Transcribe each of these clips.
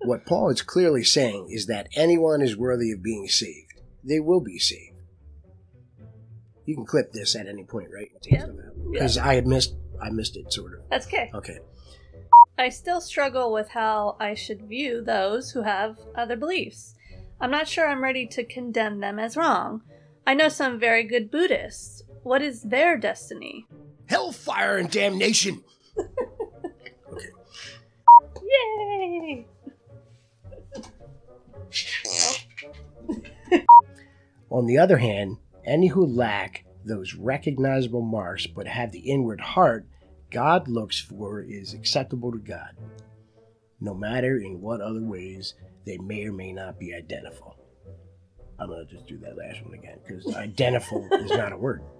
what Paul is clearly saying is that anyone is worthy of being saved. They will be saved. You can clip this at any point, right? Yeah. Because I had missed, I missed it sort of. That's okay. Okay. I still struggle with how I should view those who have other beliefs. I'm not sure I'm ready to condemn them as wrong. I know some very good Buddhists. What is their destiny? Hellfire and damnation. Yay! On the other hand, any who lack those recognizable marks but have the inward heart God looks for is acceptable to God, no matter in what other ways they may or may not be identical. I'm going to just do that last one again because identical is not a word.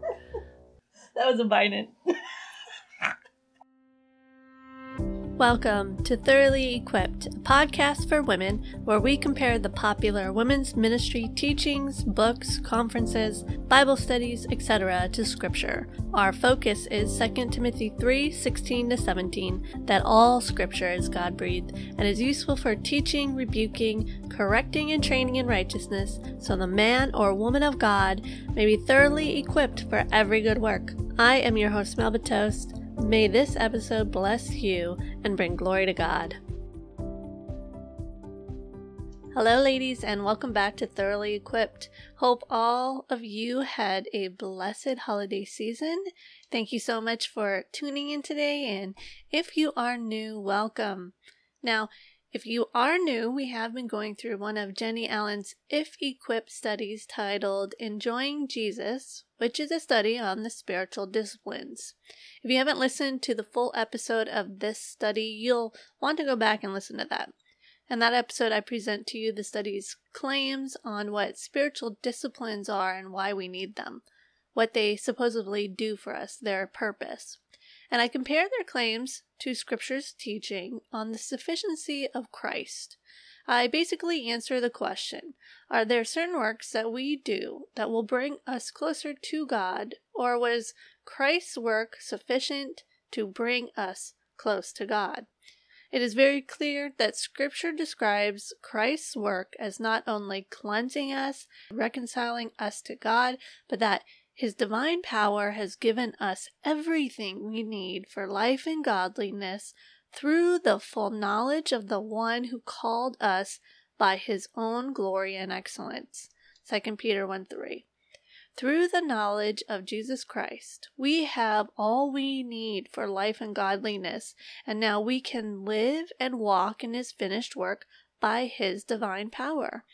That was a Biden. Welcome to Thoroughly Equipped, a podcast for women where we compare the popular women's ministry teachings, books, conferences, Bible studies, etc. to scripture. Our focus is 2 Timothy 3 16 to 17, that all scripture is God breathed and is useful for teaching, rebuking, correcting, and training in righteousness, so the man or woman of God may be thoroughly equipped for every good work. I am your host, Melba Toast. May this episode bless you and bring glory to God. Hello, ladies, and welcome back to Thoroughly Equipped. Hope all of you had a blessed holiday season. Thank you so much for tuning in today, and if you are new, welcome. Now, if you are new, we have been going through one of Jennie Allen's If Equipped studies titled Enjoying Jesus, which is a study on the spiritual disciplines. If you haven't listened to the full episode of this study, you'll want to go back and listen to that. In that episode, I present to you the study's claims on what spiritual disciplines are and why we need them, what they supposedly do for us, their purpose and I compare their claims to Scripture's teaching on the sufficiency of Christ. I basically answer the question Are there certain works that we do that will bring us closer to God, or was Christ's work sufficient to bring us close to God? It is very clear that Scripture describes Christ's work as not only cleansing us, reconciling us to God, but that his divine power has given us everything we need for life and godliness through the full knowledge of the one who called us by his own glory and excellence. 2 Peter 1 3. Through the knowledge of Jesus Christ, we have all we need for life and godliness, and now we can live and walk in his finished work by his divine power.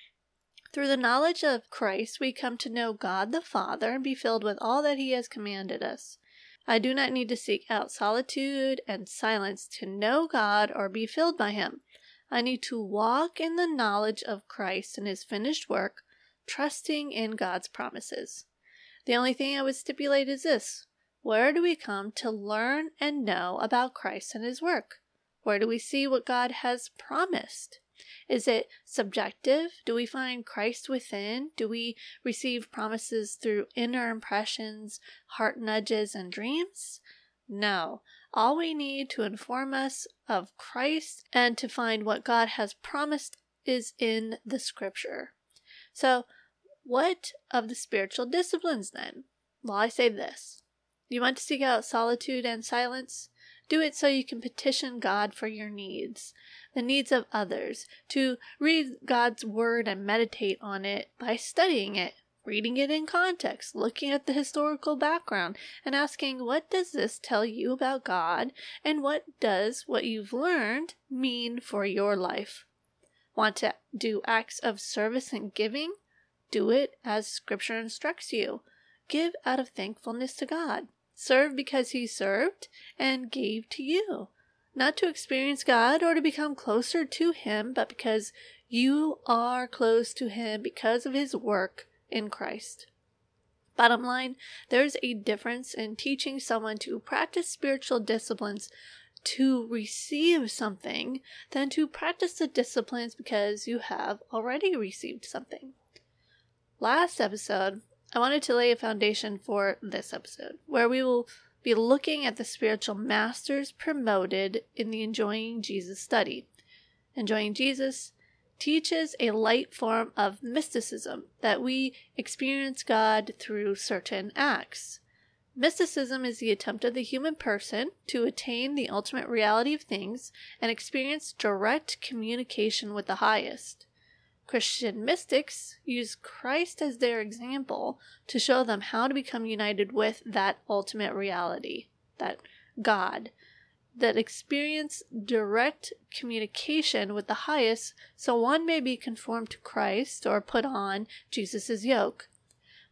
Through the knowledge of Christ, we come to know God the Father and be filled with all that He has commanded us. I do not need to seek out solitude and silence to know God or be filled by Him. I need to walk in the knowledge of Christ and His finished work, trusting in God's promises. The only thing I would stipulate is this where do we come to learn and know about Christ and His work? Where do we see what God has promised? Is it subjective? Do we find Christ within? Do we receive promises through inner impressions, heart nudges, and dreams? No. All we need to inform us of Christ and to find what God has promised is in the scripture. So, what of the spiritual disciplines then? Well, I say this. You want to seek out solitude and silence? Do it so you can petition God for your needs, the needs of others, to read God's Word and meditate on it by studying it, reading it in context, looking at the historical background, and asking, what does this tell you about God, and what does what you've learned mean for your life? Want to do acts of service and giving? Do it as Scripture instructs you. Give out of thankfulness to God. Serve because he served and gave to you. Not to experience God or to become closer to him, but because you are close to him because of his work in Christ. Bottom line, there's a difference in teaching someone to practice spiritual disciplines to receive something than to practice the disciplines because you have already received something. Last episode, I wanted to lay a foundation for this episode, where we will be looking at the spiritual masters promoted in the Enjoying Jesus study. Enjoying Jesus teaches a light form of mysticism that we experience God through certain acts. Mysticism is the attempt of the human person to attain the ultimate reality of things and experience direct communication with the highest. Christian mystics use Christ as their example to show them how to become united with that ultimate reality, that God, that experience direct communication with the highest so one may be conformed to Christ or put on Jesus' yoke.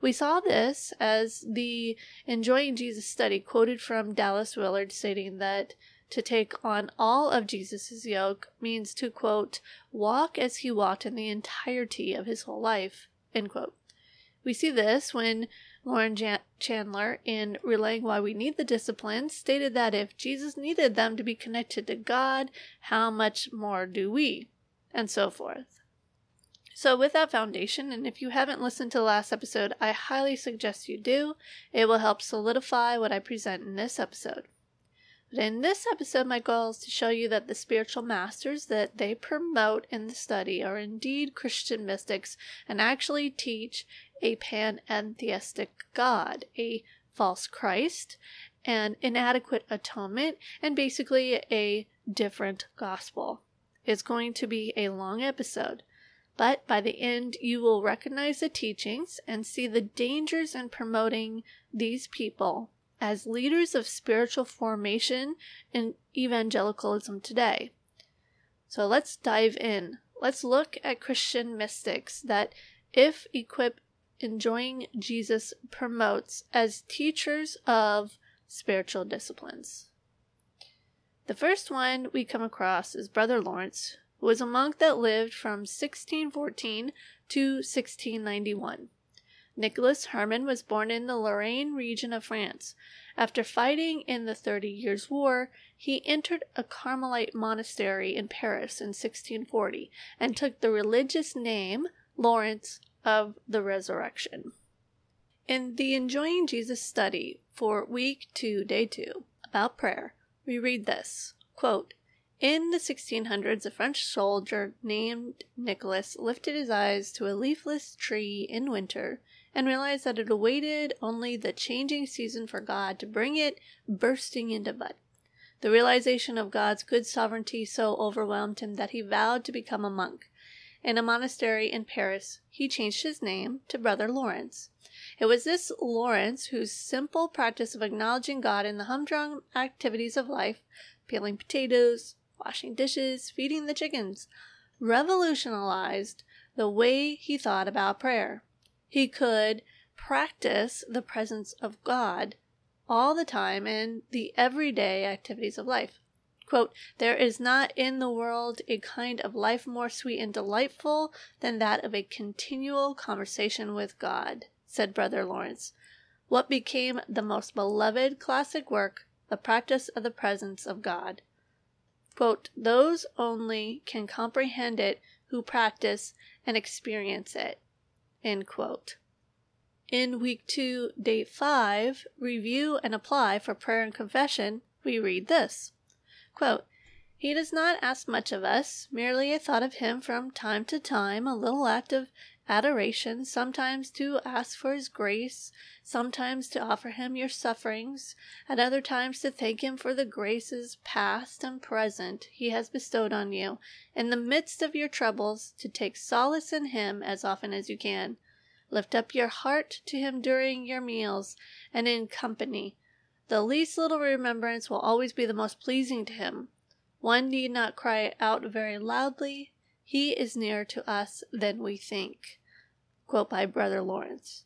We saw this as the Enjoying Jesus study quoted from Dallas Willard stating that to take on all of Jesus' yoke means to, quote, walk as he walked in the entirety of his whole life, end quote. We see this when Lauren Jan- Chandler, in Relaying Why We Need the Disciplines, stated that if Jesus needed them to be connected to God, how much more do we? And so forth. So, with that foundation, and if you haven't listened to the last episode, I highly suggest you do. It will help solidify what I present in this episode. But in this episode, my goal is to show you that the spiritual masters that they promote in the study are indeed Christian mystics and actually teach a panentheistic God, a false Christ, an inadequate atonement, and basically a different gospel. It's going to be a long episode, but by the end, you will recognize the teachings and see the dangers in promoting these people as leaders of spiritual formation in evangelicalism today. So let's dive in. Let's look at Christian mystics that, if equipped, enjoying Jesus promotes as teachers of spiritual disciplines. The first one we come across is Brother Lawrence, who was a monk that lived from 1614 to 1691. Nicholas Herman was born in the Lorraine region of France. After fighting in the Thirty Years' War, he entered a Carmelite monastery in Paris in 1640 and took the religious name Lawrence of the Resurrection. In the Enjoying Jesus study for week 2, day 2, about prayer, we read this quote, in the 1600s, a French soldier named Nicholas lifted his eyes to a leafless tree in winter and realized that it awaited only the changing season for God to bring it bursting into bud. The realization of God's good sovereignty so overwhelmed him that he vowed to become a monk. In a monastery in Paris, he changed his name to Brother Lawrence. It was this Lawrence whose simple practice of acknowledging God in the humdrum activities of life, peeling potatoes, washing dishes, feeding the chickens, revolutionized the way he thought about prayer he could practice the presence of God all the time in the everyday activities of life. Quote, There is not in the world a kind of life more sweet and delightful than that of a continual conversation with God, said Brother Lawrence. What became the most beloved classic work, the practice of the presence of God. Quote, Those only can comprehend it who practice and experience it. End quote. In week 2, day 5, review and apply for prayer and confession, we read this quote, He does not ask much of us, merely a thought of Him from time to time, a little act of adoration, sometimes to ask for His grace, sometimes to offer Him your sufferings, at other times to thank Him for the graces past and present He has bestowed on you, in the midst of your troubles, to take solace in Him as often as you can. Lift up your heart to Him during your meals and in company. The least little remembrance will always be the most pleasing to Him. One need not cry out very loudly. He is nearer to us than we think. Quote by Brother Lawrence.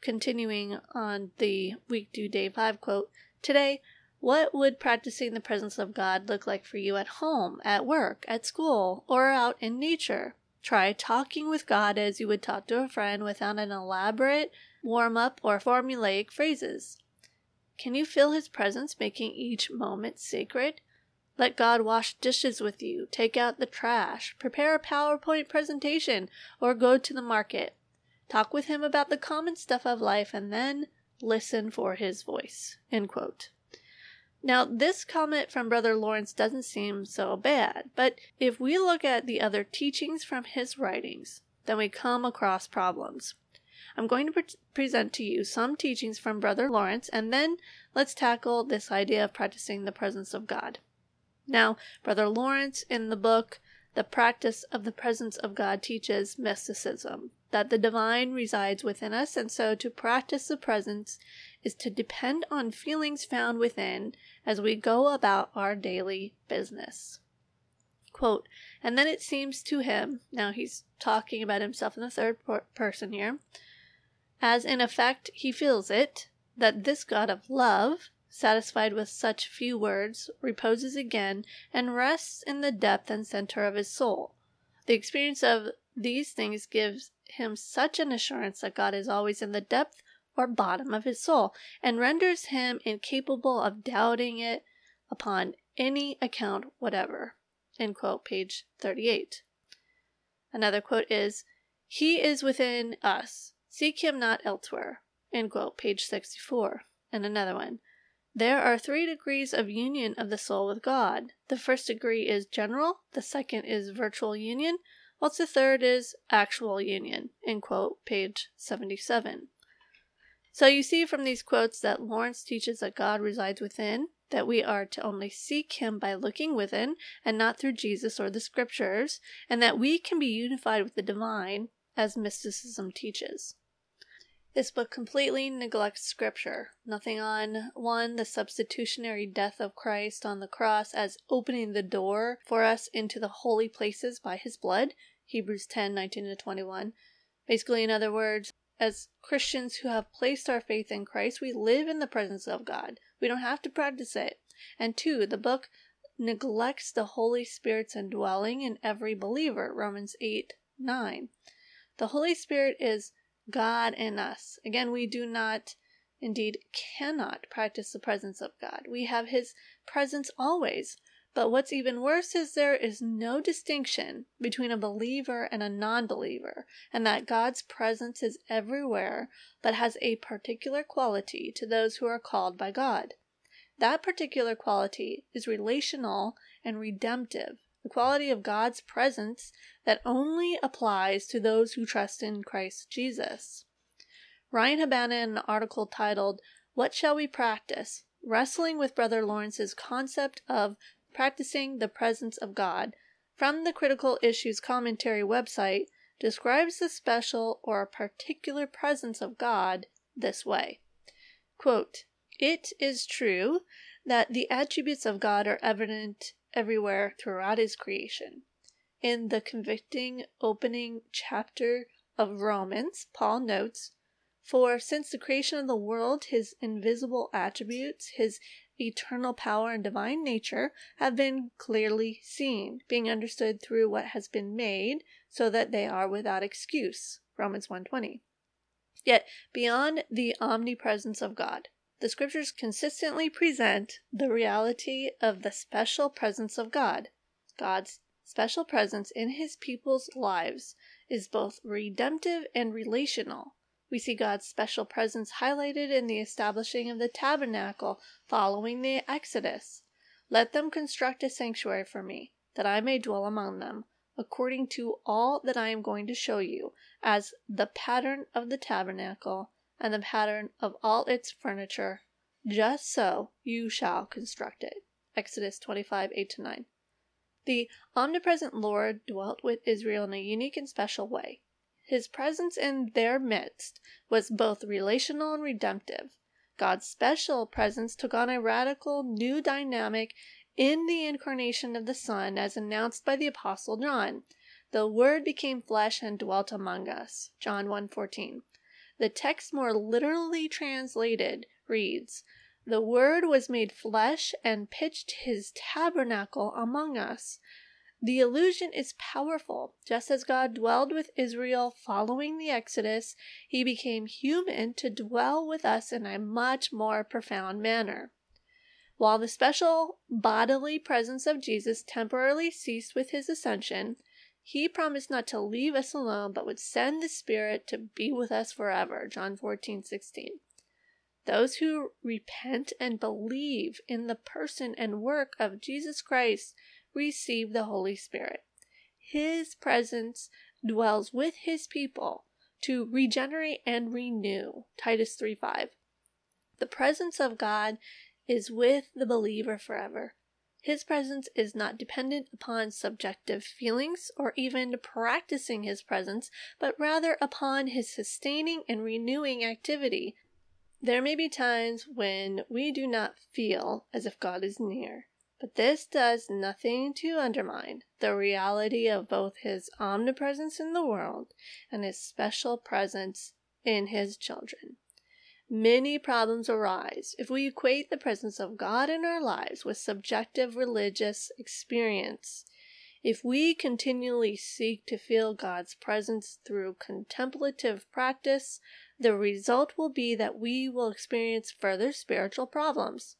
Continuing on the week due day 5 quote, Today, what would practicing the presence of God look like for you at home, at work, at school, or out in nature? Try talking with God as you would talk to a friend without an elaborate warm up or formulaic phrases. Can you feel His presence making each moment sacred? Let God wash dishes with you, take out the trash, prepare a PowerPoint presentation, or go to the market. Talk with Him about the common stuff of life and then listen for His voice. End quote. Now, this comment from Brother Lawrence doesn't seem so bad, but if we look at the other teachings from his writings, then we come across problems. I'm going to pre- present to you some teachings from Brother Lawrence, and then let's tackle this idea of practicing the presence of God. Now, Brother Lawrence in the book The Practice of the Presence of God teaches mysticism, that the divine resides within us, and so to practice the presence is to depend on feelings found within as we go about our daily business. Quote, and then it seems to him, now he's talking about himself in the third person here, as in effect he feels it, that this God of love, satisfied with such few words, reposes again and rests in the depth and center of his soul. The experience of these things gives him such an assurance that God is always in the depth or bottom of his soul, and renders him incapable of doubting it upon any account whatever. End quote, page 38. Another quote is, He is within us. Seek him not elsewhere. End quote, page 64. And another one. There are three degrees of union of the soul with God. The first degree is general, the second is virtual union, whilst the third is actual union. End quote, page 77. So you see from these quotes that Lawrence teaches that God resides within, that we are to only seek him by looking within and not through Jesus or the scriptures, and that we can be unified with the divine as mysticism teaches. This book completely neglects scripture. Nothing on 1. The substitutionary death of Christ on the cross as opening the door for us into the holy places by his blood. Hebrews 10 19 to 21. Basically, in other words, as Christians who have placed our faith in Christ, we live in the presence of God. We don't have to practice it. And two, the book neglects the Holy Spirit's indwelling in every believer. Romans 8 9. The Holy Spirit is God in us. Again, we do not, indeed, cannot practice the presence of God. We have His presence always. But what's even worse is there is no distinction between a believer and a non believer, and that God's presence is everywhere, but has a particular quality to those who are called by God. That particular quality is relational and redemptive, the quality of God's presence that only applies to those who trust in Christ Jesus. Ryan Habbena, in an article titled, What Shall We Practice? Wrestling with Brother Lawrence's concept of Practicing the Presence of God, from the Critical Issues Commentary website, describes the special or particular presence of God this way Quote, It is true that the attributes of God are evident everywhere throughout His creation. In the convicting opening chapter of Romans, Paul notes, For since the creation of the world, His invisible attributes, His eternal power and divine nature have been clearly seen, being understood through what has been made, so that they are without excuse. Romans 1:20. Yet beyond the omnipresence of God, the scriptures consistently present the reality of the special presence of God. God's special presence in his people's lives is both redemptive and relational. We see God's special presence highlighted in the establishing of the tabernacle following the Exodus. Let them construct a sanctuary for me, that I may dwell among them, according to all that I am going to show you, as the pattern of the tabernacle and the pattern of all its furniture. Just so you shall construct it. Exodus 25 8 9. The omnipresent Lord dwelt with Israel in a unique and special way. His presence in their midst was both relational and redemptive. God's special presence took on a radical new dynamic in the incarnation of the Son as announced by the apostle John. The word became flesh and dwelt among us. John 1:14. The text more literally translated reads, "The word was made flesh and pitched his tabernacle among us." The illusion is powerful. Just as God dwelled with Israel following the Exodus, he became human to dwell with us in a much more profound manner. While the special bodily presence of Jesus temporarily ceased with his ascension, he promised not to leave us alone, but would send the Spirit to be with us forever. John 14, 16. Those who repent and believe in the person and work of Jesus Christ receive the Holy Spirit. His presence dwells with his people to regenerate and renew. Titus 3 5. The presence of God is with the believer forever. His presence is not dependent upon subjective feelings or even practicing his presence, but rather upon his sustaining and renewing activity. There may be times when we do not feel as if God is near, but this does nothing to undermine the reality of both his omnipresence in the world and his special presence in his children. Many problems arise if we equate the presence of God in our lives with subjective religious experience. If we continually seek to feel God's presence through contemplative practice, the result will be that we will experience further spiritual problems.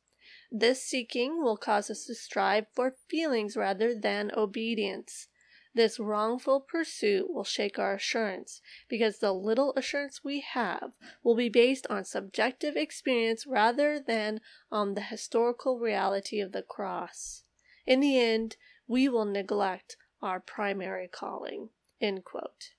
This seeking will cause us to strive for feelings rather than obedience. This wrongful pursuit will shake our assurance, because the little assurance we have will be based on subjective experience rather than on the historical reality of the cross. In the end, we will neglect our primary calling. End quote.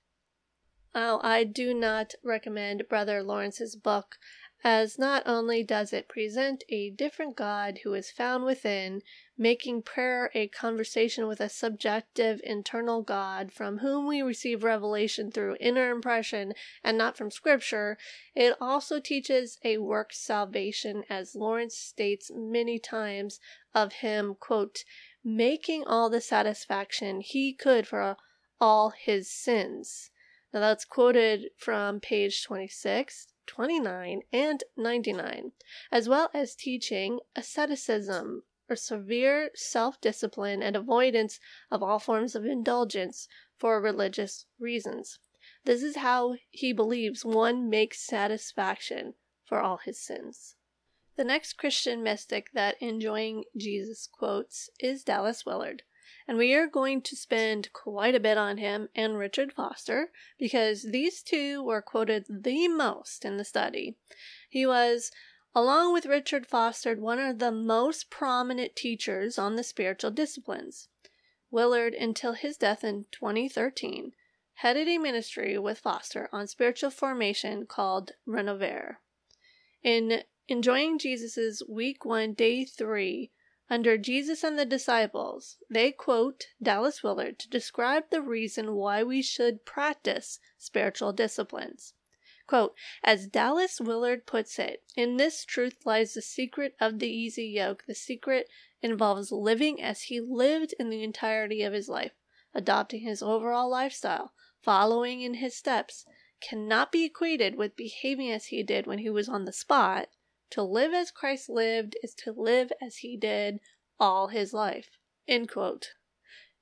I do not recommend Brother Lawrence's book as not only does it present a different God who is found within, making prayer a conversation with a subjective internal God from whom we receive revelation through inner impression and not from Scripture, it also teaches a work salvation, as Lawrence states many times of him, quote, making all the satisfaction he could for all his sins. Now that's quoted from page 26 29 and 99, as well as teaching asceticism or severe self discipline and avoidance of all forms of indulgence for religious reasons. This is how he believes one makes satisfaction for all his sins. The next Christian mystic that enjoying Jesus quotes is Dallas Willard. And we are going to spend quite a bit on him and Richard Foster because these two were quoted the most in the study. He was, along with Richard Foster, one of the most prominent teachers on the spiritual disciplines. Willard, until his death in 2013, headed a ministry with Foster on spiritual formation called Renovaré. In Enjoying Jesus' Week 1, Day 3, under Jesus and the Disciples, they quote Dallas Willard to describe the reason why we should practice spiritual disciplines. Quote, as Dallas Willard puts it, in this truth lies the secret of the easy yoke. The secret involves living as he lived in the entirety of his life, adopting his overall lifestyle, following in his steps, cannot be equated with behaving as he did when he was on the spot, to live as Christ lived is to live as he did all his life. End quote.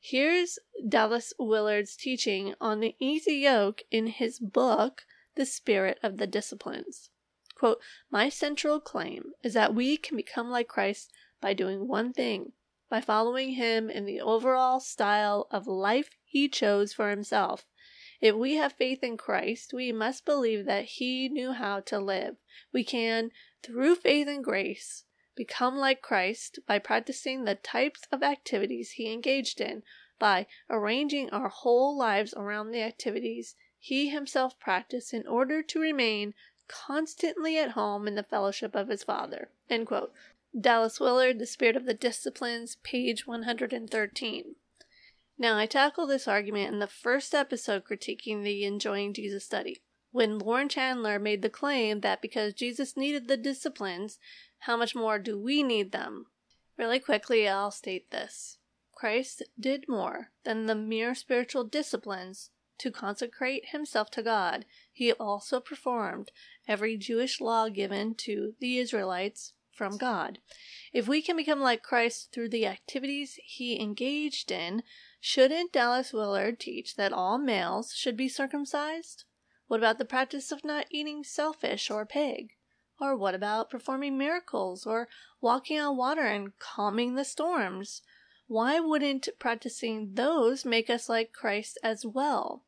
Here's Dallas Willard's teaching on the easy yoke in his book, The Spirit of the Disciplines. Quote, My central claim is that we can become like Christ by doing one thing, by following him in the overall style of life he chose for himself. If we have faith in Christ, we must believe that he knew how to live. We can, through faith and grace, become like Christ by practicing the types of activities he engaged in, by arranging our whole lives around the activities he himself practiced in order to remain constantly at home in the fellowship of his Father. Dallas Willard, The Spirit of the Disciplines, page 113. Now, I tackle this argument in the first episode critiquing the Enjoying Jesus study when Lauren Chandler made the claim that because Jesus needed the disciplines, how much more do we need them? Really quickly, I'll state this Christ did more than the mere spiritual disciplines to consecrate himself to God. He also performed every Jewish law given to the Israelites from God. If we can become like Christ through the activities he engaged in, shouldn't Dallas Willard teach that all males should be circumcised? What about the practice of not eating shellfish or pig? Or what about performing miracles or walking on water and calming the storms? Why wouldn't practicing those make us like Christ as well?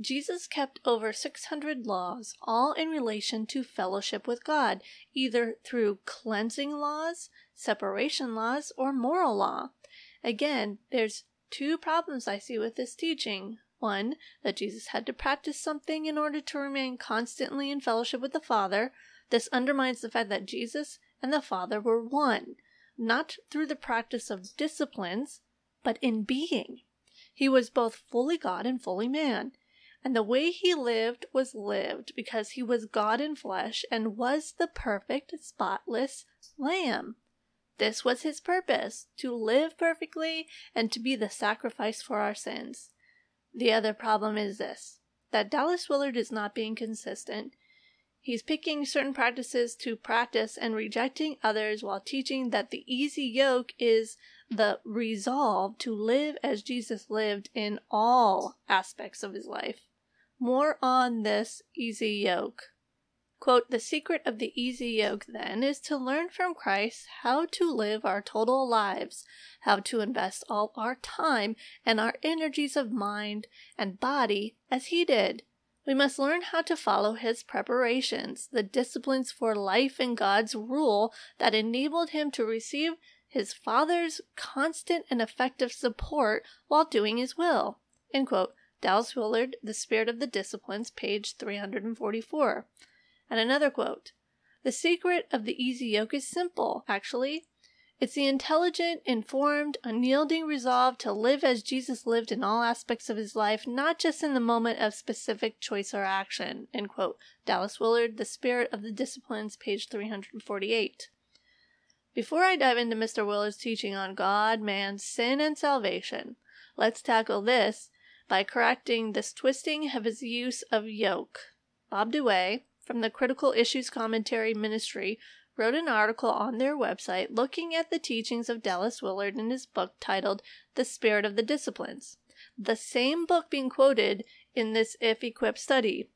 Jesus kept over 600 laws, all in relation to fellowship with God, either through cleansing laws, separation laws, or moral law. Again, there's two problems I see with this teaching. One, that Jesus had to practice something in order to remain constantly in fellowship with the Father. This undermines the fact that Jesus and the Father were one, not through the practice of disciplines, but in being. He was both fully God and fully man. And the way he lived was lived because he was God in flesh and was the perfect, spotless Lamb. This was his purpose to live perfectly and to be the sacrifice for our sins. The other problem is this that Dallas Willard is not being consistent. He's picking certain practices to practice and rejecting others while teaching that the easy yoke is the resolve to live as Jesus lived in all aspects of his life. More on this easy yoke. Quote, the secret of the easy yoke, then, is to learn from Christ how to live our total lives, how to invest all our time and our energies of mind and body as he did. We must learn how to follow his preparations, the disciplines for life in God's rule that enabled him to receive his Father's constant and effective support while doing his will. End quote. Dallas Willard, The Spirit of the Disciplines, page 344. And another quote The secret of the easy yoke is simple, actually. It's the intelligent, informed, unyielding resolve to live as Jesus lived in all aspects of his life, not just in the moment of specific choice or action. End quote. Dallas Willard, The Spirit of the Disciplines, page 348. Before I dive into Mr. Willard's teaching on God, man, sin, and salvation, let's tackle this by correcting this twisting of his use of yoke. Bob DeWaay, from the Critical Issues Commentary Ministry, wrote an article on their website looking at the teachings of Dallas Willard in his book titled The Spirit of the Disciplines, the same book being quoted in this If Equipped study.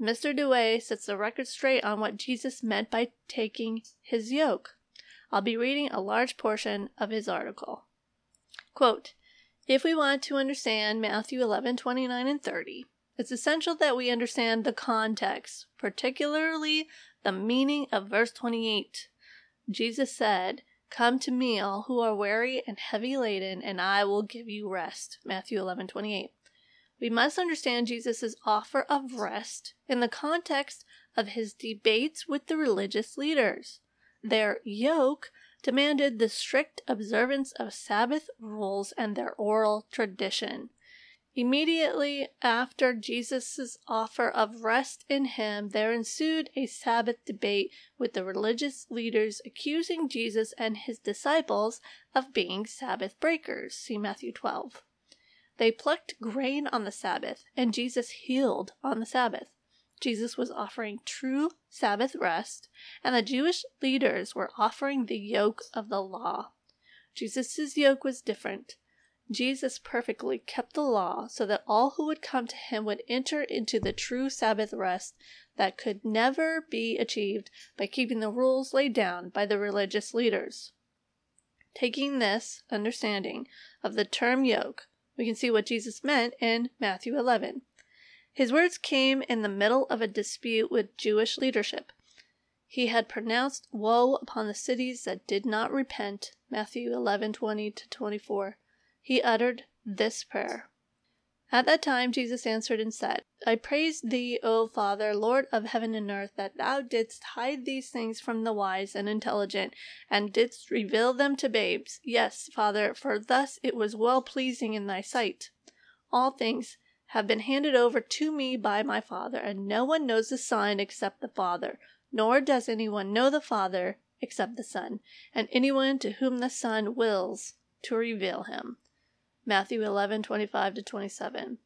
Mr. DeWaay sets the record straight on what Jesus meant by taking his yoke. I'll be reading a large portion of his article. Quote, if we want to understand Matthew 11, 29, and 30, it's essential that we understand the context, particularly the meaning of verse 28. Jesus said, Come to me, all who are weary and heavy laden, and I will give you rest. Matthew 11, 28. We must understand Jesus' offer of rest in the context of his debates with the religious leaders. Their yoke demanded the strict observance of Sabbath rules and their oral tradition. Immediately after Jesus' offer of rest in him, there ensued a Sabbath debate with the religious leaders accusing Jesus and his disciples of being Sabbath breakers. See Matthew 12. They plucked grain on the Sabbath, and Jesus healed on the Sabbath. Jesus was offering true Sabbath rest, and the Jewish leaders were offering the yoke of the law. Jesus' yoke was different. Jesus perfectly kept the law so that all who would come to him would enter into the true Sabbath rest that could never be achieved by keeping the rules laid down by the religious leaders. Taking this understanding of the term yoke, we can see what Jesus meant in Matthew 11. His words came in the middle of a dispute with Jewish leadership. He had pronounced woe upon the cities that did not repent. Matthew 11:20 to 24. He uttered this prayer. At that time Jesus answered and said, I praise thee, O Father, Lord of heaven and earth, that thou didst hide these things from the wise and intelligent, and didst reveal them to babes. Yes, Father, for thus it was well pleasing in thy sight. All things have been handed over to me by my Father, and no one knows the Son except the Father, nor does anyone know the Father except the Son, and anyone to whom the Son wills to reveal him. Matthew 11:25 to 27.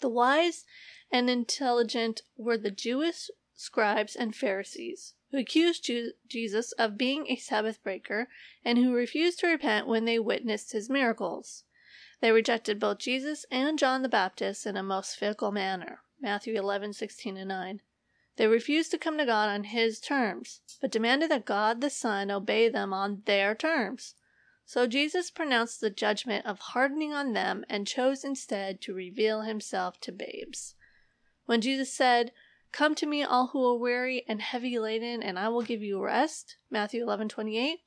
The wise and intelligent were the Jewish scribes and Pharisees, who accused Jesus of being a Sabbath breaker and who refused to repent when they witnessed his miracles. They rejected both Jesus and John the Baptist in a most fickle manner. Matthew 11, 16 and 9. They refused to come to God on his terms, but demanded that God the Son obey them on their terms. So Jesus pronounced the judgment of hardening on them and chose instead to reveal himself to babes. When Jesus said, Come to me, all who are weary and heavy laden, and I will give you rest, Matthew 11 28,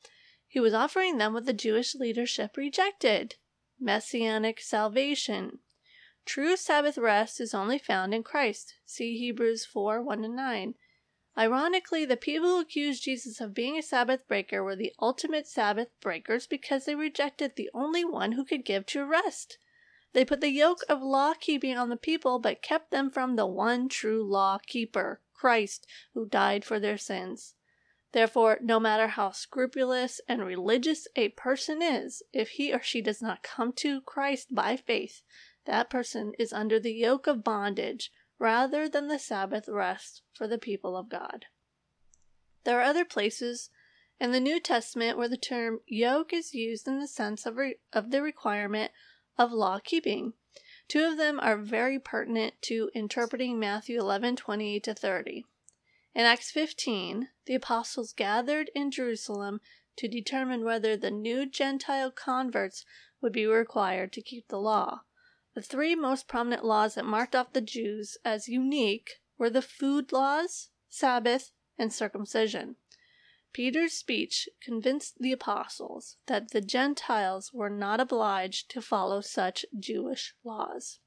he was offering them what the Jewish leadership rejected messianic salvation. True Sabbath rest is only found in Christ. See Hebrews 4 1 9. Ironically, the people who accused Jesus of being a Sabbath breaker were the ultimate Sabbath breakers because they rejected the only one who could give true rest. They put the yoke of law keeping on the people, but kept them from the one true law keeper, Christ, who died for their sins. Therefore, no matter how scrupulous and religious a person is, if he or she does not come to Christ by faith, that person is under the yoke of bondage rather than the Sabbath rest for the people of God. There are other places in the New Testament where the term yoke is used in the sense of, re- of the requirement of law keeping. Two of them are very pertinent to interpreting Matthew 11 20 to 30. In Acts 15, the apostles gathered in Jerusalem to determine whether the new Gentile converts would be required to keep the law. The three most prominent laws that marked off the Jews as unique were the food laws, Sabbath, and circumcision. Peter's speech convinced the apostles that the Gentiles were not obliged to follow such Jewish laws.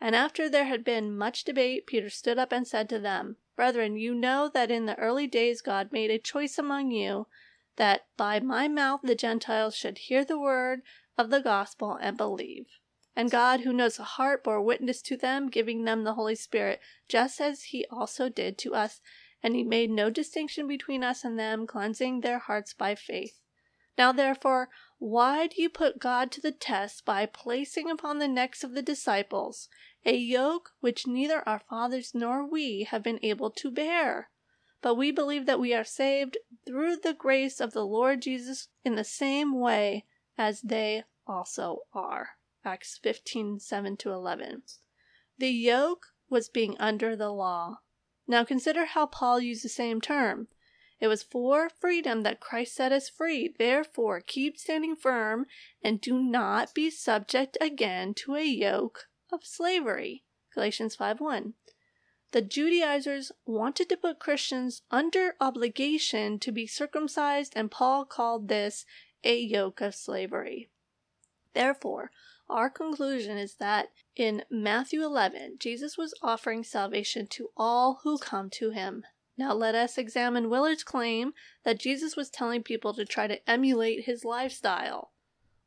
And after there had been much debate, Peter stood up and said to them, Brethren, you know that in the early days God made a choice among you that by my mouth the Gentiles should hear the word of the gospel and believe. And God, who knows the heart, bore witness to them, giving them the Holy Spirit, just as He also did to us. And He made no distinction between us and them, cleansing their hearts by faith. Now, therefore, why do you put God to the test by placing upon the necks of the disciples a yoke which neither our fathers nor we have been able to bear? But we believe that we are saved through the grace of the Lord Jesus in the same way as they also are. Acts 15 7 to 11. The yoke was being under the law. Now consider how Paul used the same term. It was for freedom that Christ set us free. Therefore, keep standing firm and do not be subject again to a yoke of slavery. Galatians 5 1. The Judaizers wanted to put Christians under obligation to be circumcised, and Paul called this a yoke of slavery. Therefore, our conclusion is that in Matthew 11, Jesus was offering salvation to all who come to him. Now let us examine Willard's claim that Jesus was telling people to try to emulate his lifestyle.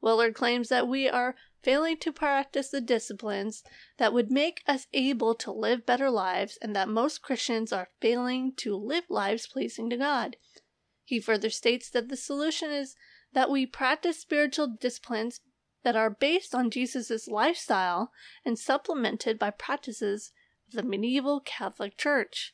Willard claims that we are failing to practice the disciplines that would make us able to live better lives, and that most Christians are failing to live lives pleasing to God. He further states that the solution is that we practice spiritual disciplines that are based on Jesus' lifestyle and supplemented by practices of the medieval Catholic Church.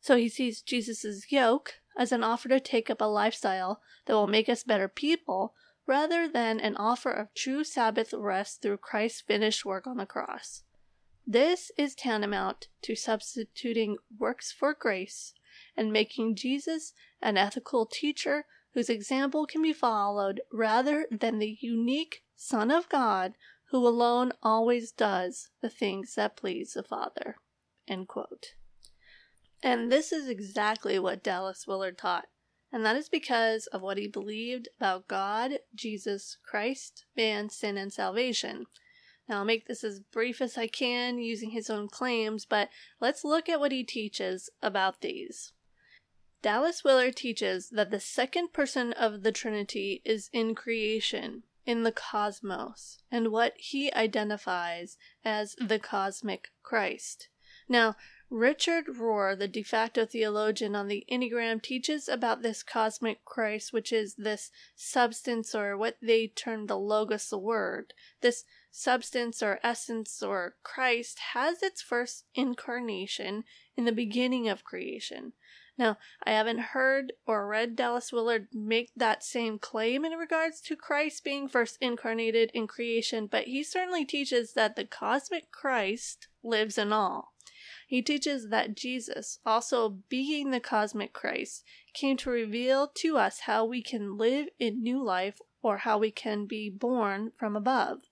So he sees Jesus' yoke as an offer to take up a lifestyle that will make us better people rather than an offer of true Sabbath rest through Christ's finished work on the cross. This is tantamount to substituting works for grace and making Jesus an ethical teacher whose example can be followed rather than the unique Son of God, who alone always does the things that please the Father. And this is exactly what Dallas Willard taught, and that is because of what he believed about God, Jesus Christ, man, sin, and salvation. Now, I'll make this as brief as I can using his own claims, but let's look at what he teaches about these. Dallas Willard teaches that the second person of the Trinity is in creation, in the cosmos and what he identifies as the cosmic Christ. Now, Richard Rohr, the de facto theologian on the Enneagram, teaches about this cosmic Christ, which is this substance or what they term the logos, the word. This substance or essence or Christ has its first incarnation in the beginning of creation. Now, I haven't heard or read Dallas Willard make that same claim in regards to Christ being first incarnated in creation, but he certainly teaches that the cosmic Christ lives in all. He teaches that Jesus, also being the cosmic Christ, came to reveal to us how we can live in new life or how we can be born from above.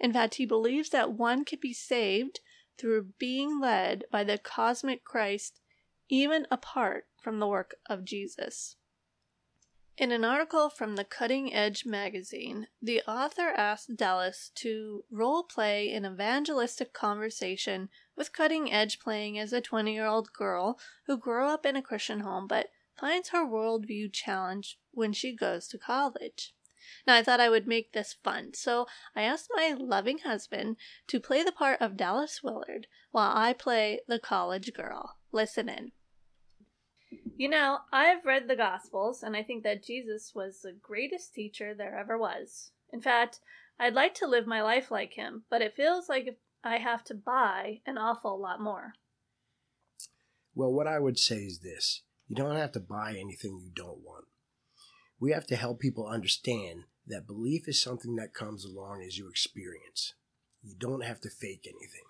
In fact, he believes that one can be saved through being led by the cosmic Christ even apart from the work of Jesus. In an article from the Cutting Edge magazine, the author asked Dallas to role play an evangelistic conversation with Cutting Edge playing as a 20 year old girl who grew up in a Christian home but finds her worldview challenged when she goes to college. Now, I thought I would make this fun, so I asked my loving husband to play the part of Dallas Willard while I play the college girl. Listen in. You know, I've read the Gospels, and I think that Jesus was the greatest teacher there ever was. In fact, I'd like to live my life like him, but it feels like I have to buy an awful lot more. Well, what I would say is this you don't have to buy anything you don't want. We have to help people understand that belief is something that comes along as you experience. You don't have to fake anything.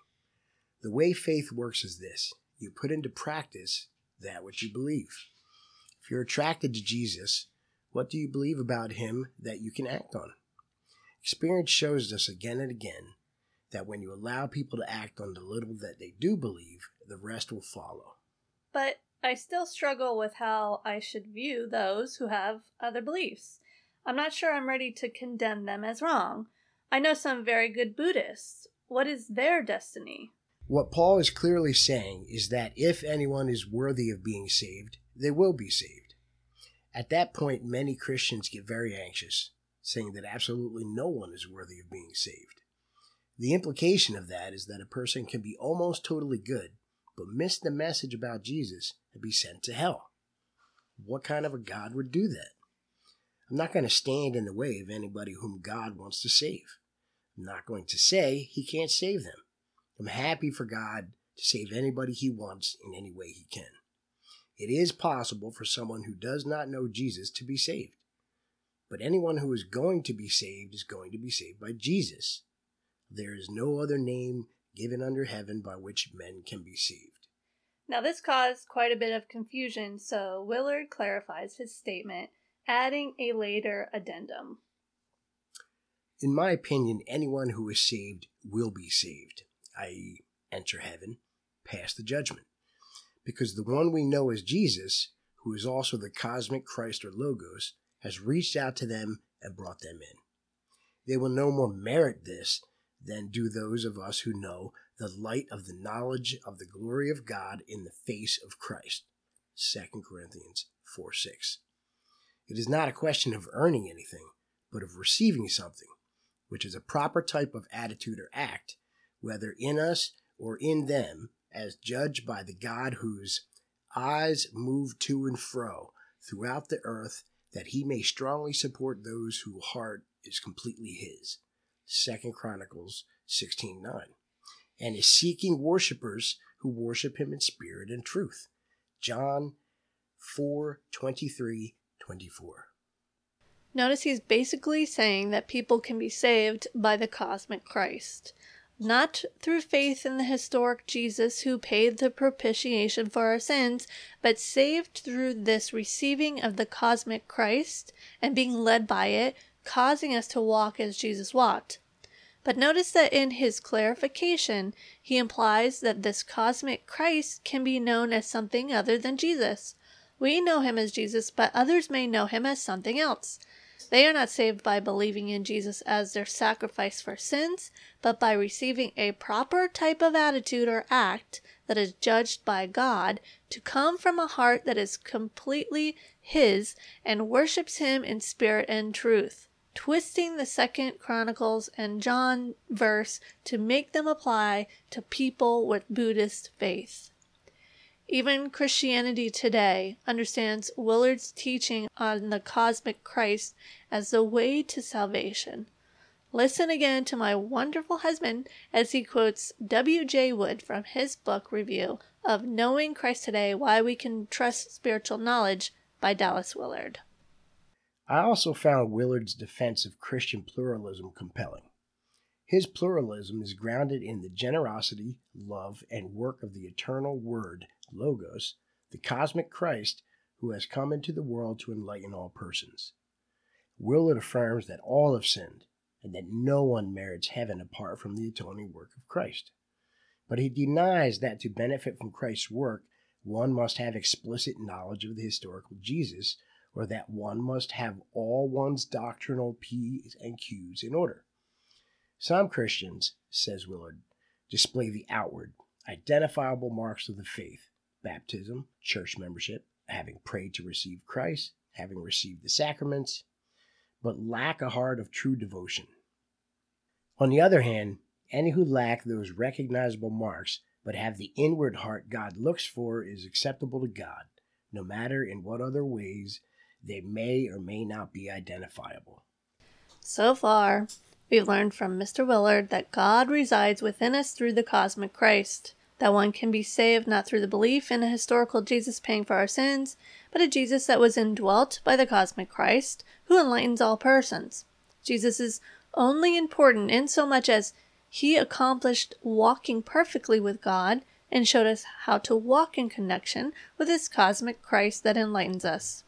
The way faith works is this you put into practice that which you believe. If you're attracted to Jesus, what do you believe about him that you can act on? Experience shows us again and again that when you allow people to act on the little that they do believe, the rest will follow. But I still struggle with how I should view those who have other beliefs. I'm not sure I'm ready to condemn them as wrong. I know some very good Buddhists. What is their destiny? What Paul is clearly saying is that if anyone is worthy of being saved, they will be saved. At that point, many Christians get very anxious, saying that absolutely no one is worthy of being saved. The implication of that is that a person can be almost totally good, but miss the message about Jesus and be sent to hell. What kind of a God would do that? I'm not going to stand in the way of anybody whom God wants to save. I'm not going to say he can't save them. I'm happy for God to save anybody He wants in any way He can. It is possible for someone who does not know Jesus to be saved. But anyone who is going to be saved is going to be saved by Jesus. There is no other name given under heaven by which men can be saved. Now, this caused quite a bit of confusion, so Willard clarifies his statement, adding a later addendum. In my opinion, anyone who is saved will be saved i.e., enter heaven, pass the judgment. Because the one we know as Jesus, who is also the cosmic Christ or Logos, has reached out to them and brought them in. They will no more merit this than do those of us who know the light of the knowledge of the glory of God in the face of Christ. 2 Corinthians 4 6. It is not a question of earning anything, but of receiving something, which is a proper type of attitude or act whether in us or in them, as judged by the God whose eyes move to and fro throughout the earth, that he may strongly support those whose heart is completely his. Second Chronicles 16:9. And is seeking worshippers who worship him in spirit and truth. John 4:23, 24. Notice he's basically saying that people can be saved by the cosmic Christ not through faith in the historic Jesus who paid the propitiation for our sins, but saved through this receiving of the cosmic Christ and being led by it, causing us to walk as Jesus walked. But notice that in his clarification, he implies that this cosmic Christ can be known as something other than Jesus. We know him as Jesus, but others may know him as something else. They are not saved by believing in Jesus as their sacrifice for sins, but by receiving a proper type of attitude or act that is judged by God to come from a heart that is completely His and worships Him in spirit and truth, twisting the Second Chronicles and John verse to make them apply to people with Buddhist faith. Even Christianity today understands Willard's teaching on the cosmic Christ as the way to salvation. Listen again to my wonderful husband as he quotes W.J. Wood from his book review of Knowing Christ Today Why We Can Trust Spiritual Knowledge by Dallas Willard. I also found Willard's defense of Christian pluralism compelling. His pluralism is grounded in the generosity, love, and work of the eternal Word Logos, the cosmic Christ who has come into the world to enlighten all persons. Willard affirms that all have sinned and that no one merits heaven apart from the atoning work of Christ. But he denies that to benefit from Christ's work, one must have explicit knowledge of the historical Jesus, or that one must have all one's doctrinal P's and Q's in order. Some Christians, says Willard, display the outward, identifiable marks of the faith baptism, church membership, having prayed to receive Christ, having received the sacraments, but lack a heart of true devotion. On the other hand, any who lack those recognizable marks but have the inward heart God looks for is acceptable to God, no matter in what other ways they may or may not be identifiable. So far, we've learned from Mr. Willard that God resides within us through the cosmic Christ, that one can be saved not through the belief in a historical Jesus paying for our sins, but a Jesus that was indwelt by the cosmic Christ, who enlightens all persons. Jesus is only important in so much as he accomplished walking perfectly with God and showed us how to walk in connection with this cosmic Christ that enlightens us.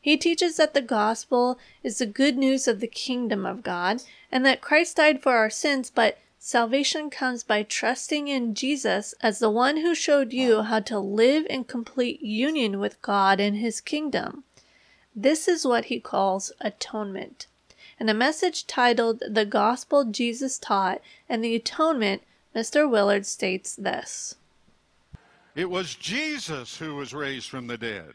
He teaches that the gospel is the good news of the kingdom of God and that Christ died for our sins, but salvation comes by trusting in Jesus as the one who showed you how to live in complete union with God and his kingdom. This is what he calls atonement. In a message titled The Gospel Jesus Taught and the Atonement, Mr. Willard states this It was Jesus who was raised from the dead.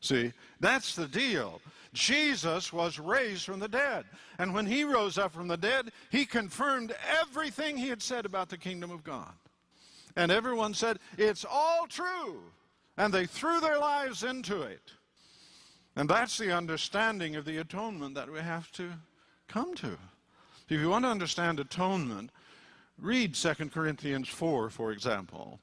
See, that's the deal. Jesus was raised from the dead. And when he rose up from the dead, he confirmed everything he had said about the kingdom of God. And everyone said, It's all true. And they threw their lives into it. And that's the understanding of the atonement that we have to come to. If you want to understand atonement, read 2 Corinthians 4, for example.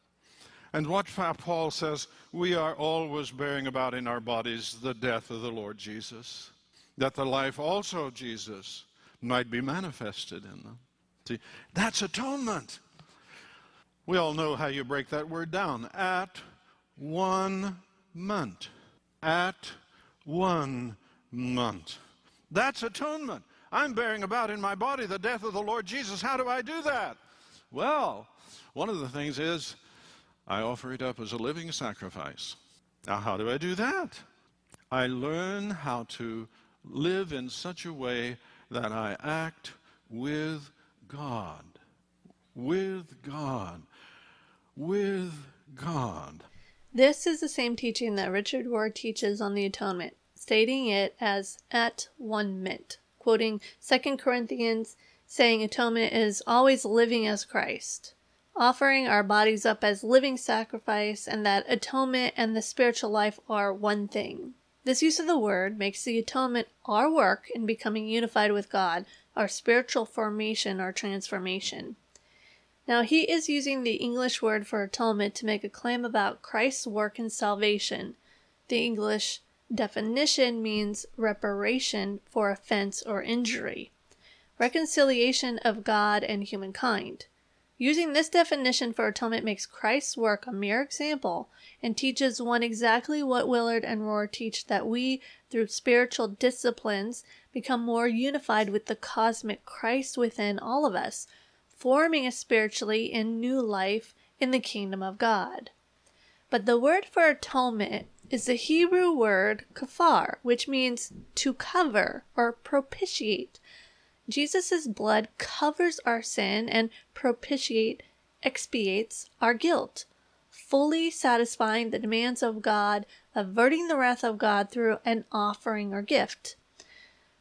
And what Paul says, we are always bearing about in our bodies the death of the Lord Jesus, that the life also of Jesus might be manifested in them. See, that's atonement. We all know how you break that word down. At one month. At one month. That's atonement. I'm bearing about in my body the death of the Lord Jesus. How do I do that? Well, one of the things is I offer it up as a living sacrifice. Now, how do I do that? I learn how to live in such a way that I act with God. With God. With God. This is the same teaching that Richard Rohr teaches on the atonement, stating it as at one mint, quoting 2 Corinthians, saying atonement is always living as Christ offering our bodies up as living sacrifice, and that atonement and the spiritual life are one thing. This use of the word makes the atonement our work in becoming unified with God, our spiritual formation or transformation. Now, he is using the English word for atonement to make a claim about Christ's work in salvation. The English definition means reparation for offense or injury, reconciliation of God and humankind. Using this definition for atonement makes Christ's work a mere example and teaches one exactly what Willard and Rohr teach that we, through spiritual disciplines, become more unified with the cosmic Christ within all of us, forming a spiritually in new life in the kingdom of God. But the word for atonement is the Hebrew word kafar, which means to cover or propitiate. Jesus' blood covers our sin and propitiate expiates our guilt, fully satisfying the demands of God, averting the wrath of God through an offering or gift.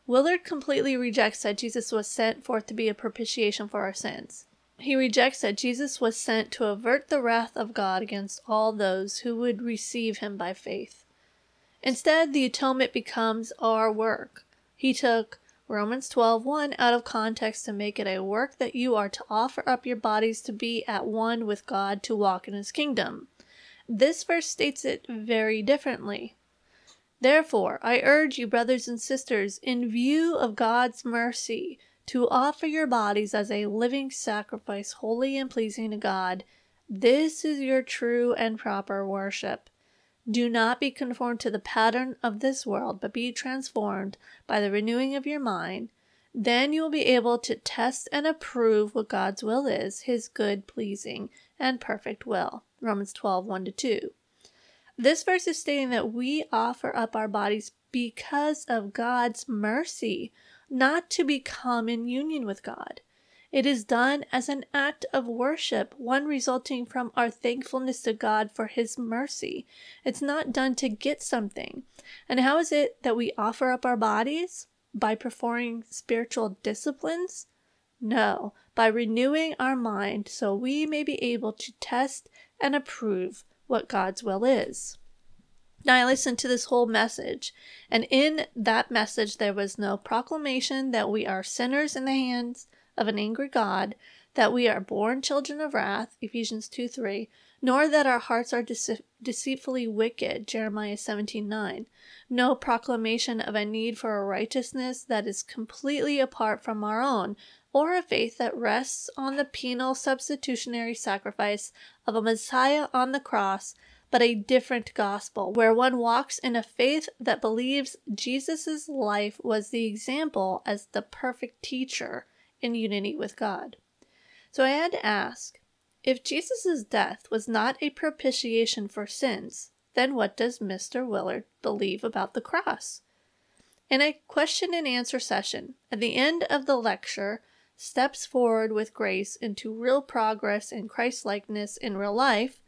Willard completely rejects that Jesus was sent forth to be a propitiation for our sins. He rejects that Jesus was sent to avert the wrath of God against all those who would receive him by faith. Instead, the atonement becomes our work. He took Romans 12:1 out of context to make it a work that you are to offer up your bodies to be at one with God to walk in his kingdom. This verse states it very differently. Therefore, I urge you, brothers and sisters, in view of God's mercy, to offer your bodies as a living sacrifice, holy and pleasing to God. This is your true and proper worship. Do not be conformed to the pattern of this world, but be transformed by the renewing of your mind. Then you will be able to test and approve what God's will is, his good, pleasing, and perfect will. Romans 12 1 2. This verse is stating that we offer up our bodies because of God's mercy, not to become in union with God. It is done as an act of worship, one resulting from our thankfulness to God for His mercy. It's not done to get something. And how is it that we offer up our bodies? By performing spiritual disciplines? No, by renewing our mind so we may be able to test and approve what God's will is. Now, I listened to this whole message, and in that message, there was no proclamation that we are sinners in the hands of an angry God, that we are born children of wrath, Ephesians 2 3, nor that our hearts are dece- deceitfully wicked, Jeremiah 17 9. No proclamation of a need for a righteousness that is completely apart from our own, or a faith that rests on the penal substitutionary sacrifice of a Messiah on the cross, but a different gospel, where one walks in a faith that believes Jesus' life was the example as the perfect teacher in unity with God. So I had to ask if Jesus' death was not a propitiation for sins, then what does Mr. Willard believe about the cross? In a question and answer session, at the end of the lecture, steps forward with grace into real progress in Christ likeness in real life,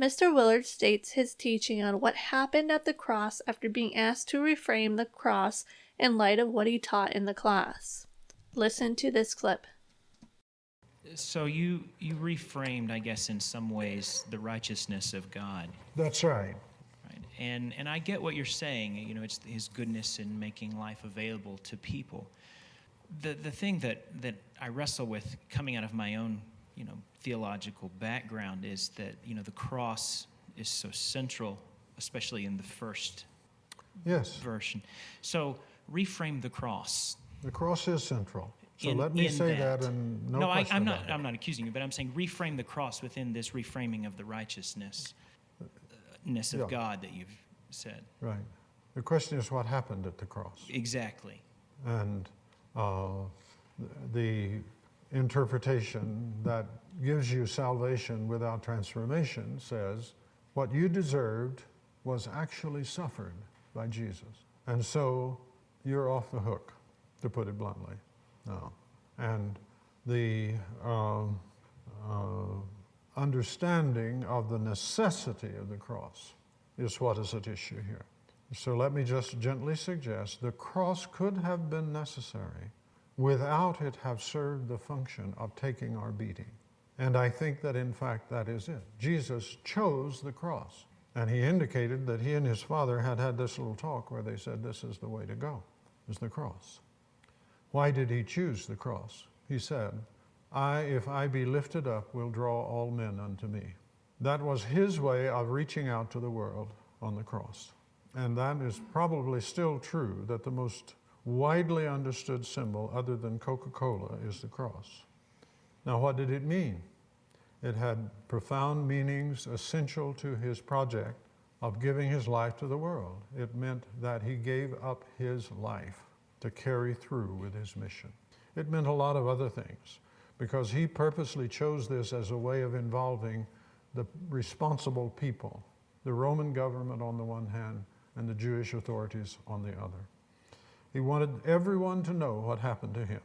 Mr. Willard states his teaching on what happened at the cross after being asked to reframe the cross in light of what he taught in the class. Listen to this clip. So you you reframed, I guess, in some ways, the righteousness of God. That's right. Right. And and I get what you're saying. You know, it's His goodness in making life available to people. The the thing that that I wrestle with coming out of my own you know theological background is that you know the cross is so central, especially in the first Yes. version. So reframe the cross. The cross is central. So in- let me say that, and no, no I, about not. I'm not accusing you, but I'm saying reframe the cross within this reframing of the righteousness uh, ness of Yeah. God that you've said. Right. The question is what happened at the cross. Exactly. And uh, the interpretation that gives you salvation without transformation says what you deserved was actually suffered by Jesus. And so you're off the hook, to put it bluntly. No. And the um, uh, understanding of the necessity of the cross is what is at issue here. So let me just gently suggest the cross could have been necessary without it have served the function of taking our beating. And I think that in fact that is it. Jesus chose the cross. And he indicated that he and his father had had this little talk where they said this is the way to go, is the cross. Why did he choose the cross? He said, I, if I be lifted up, will draw all men unto me. That was his way of reaching out to the world on the cross. And that is probably still true that the most widely understood symbol, other than Coca Cola, is the cross. Now, what did it mean? It had profound meanings essential to his project of giving his life to the world. It meant that he gave up his life to carry through with his mission. It meant a lot of other things because he purposely chose this as a way of involving the responsible people, the Roman government on the one hand and the Jewish authorities on the other. He wanted everyone to know what happened to him.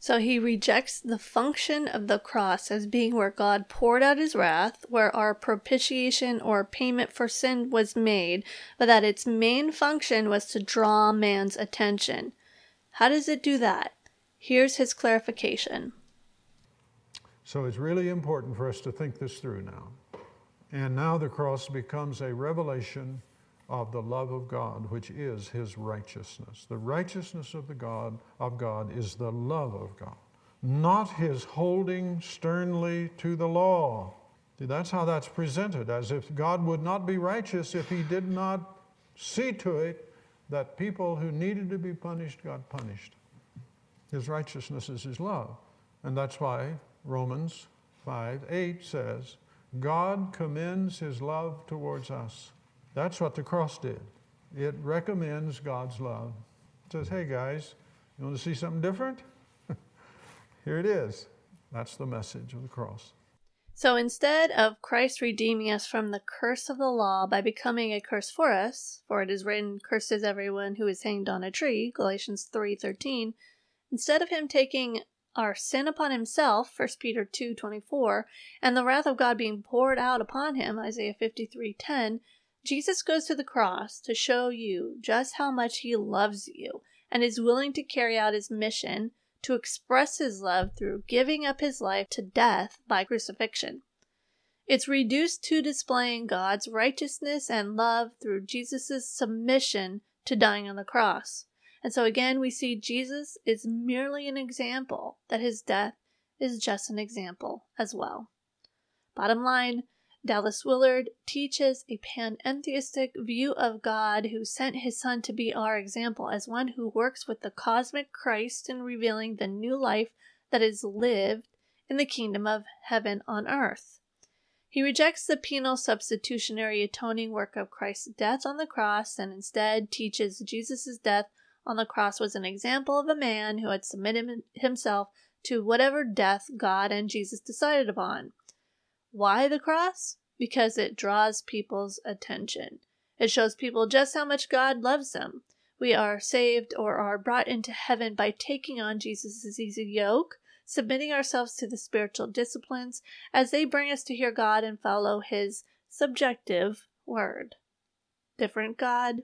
So he rejects the function of the cross as being where God poured out his wrath, where our propitiation or payment for sin was made, but that its main function was to draw man's attention. How does it do that? Here's his clarification. So it's really important for us to think this through now. And now the cross becomes a revelation of the love of God, which is his righteousness. The righteousness of the God of God is the love of God, not his holding sternly to the law. See, that's how that's presented, as if God would not be righteous if he did not see to it that people who needed to be punished got punished. His righteousness is his love. And that's why Romans 5 8 says, God commends his love towards us That's what the cross did. It recommends God's love. It says, hey guys, you want to see something different? Here it is. That's the message of the cross. So instead of Christ redeeming us from the curse of the law by becoming a curse for us, for it is written, Cursed is everyone who is hanged on a tree, Galatians 3.13, instead of him taking our sin upon himself, 1 Peter 2.24, and the wrath of God being poured out upon him, Isaiah 53.10, Jesus goes to the cross to show you just how much he loves you and is willing to carry out his mission to express his love through giving up his life to death by crucifixion. It's reduced to displaying God's righteousness and love through Jesus' submission to dying on the cross. And so again, we see Jesus is merely an example, that his death is just an example as well. Bottom line, Dallas Willard teaches a panentheistic view of God who sent his Son to be our example as one who works with the cosmic Christ in revealing the new life that is lived in the kingdom of heaven on earth. He rejects the penal substitutionary atoning work of Christ's death on the cross and instead teaches Jesus' death on the cross was an example of a man who had submitted himself to whatever death God and Jesus decided upon. Why the cross? Because it draws people's attention. It shows people just how much God loves them. We are saved or are brought into heaven by taking on Jesus' easy yoke, submitting ourselves to the spiritual disciplines as they bring us to hear God and follow His subjective word. Different God,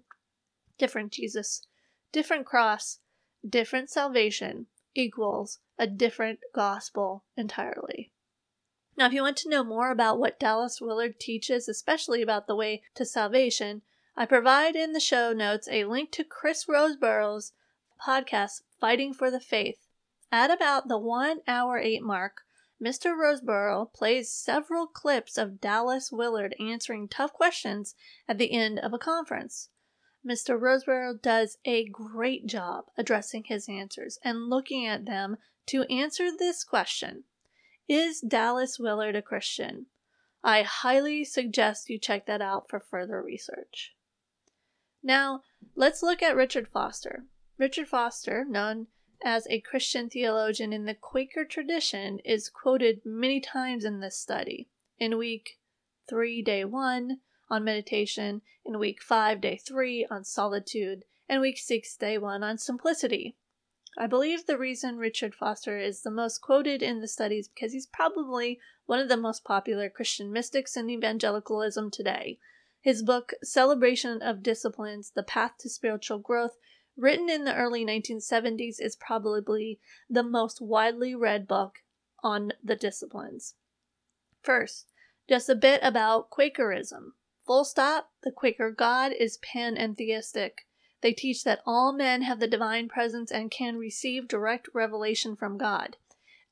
different Jesus, different cross, different salvation equals a different gospel entirely. Now, if you want to know more about what Dallas Willard teaches, especially about the way to salvation, I provide in the show notes a link to Chris Rosebrough's podcast, Fighting for the Faith. At about the one hour eight mark, Mr. Rosebrough plays several clips of Dallas Willard answering tough questions at the end of a conference. Mr. Roseborough does a great job addressing his answers and looking at them to answer this question is Dallas Willard a Christian? I highly suggest you check that out for further research. Now, let's look at Richard Foster. Richard Foster, known as a Christian theologian in the Quaker tradition, is quoted many times in this study. In week 3, day 1, on meditation, in week 5, day 3, on solitude, and week 6, day 1, on simplicity. I believe the reason Richard Foster is the most quoted in the studies because he's probably one of the most popular Christian mystics in evangelicalism today. His book, Celebration of Disciplines The Path to Spiritual Growth, written in the early 1970s, is probably the most widely read book on the disciplines. First, just a bit about Quakerism. Full stop, the Quaker God is panentheistic. They teach that all men have the divine presence and can receive direct revelation from God.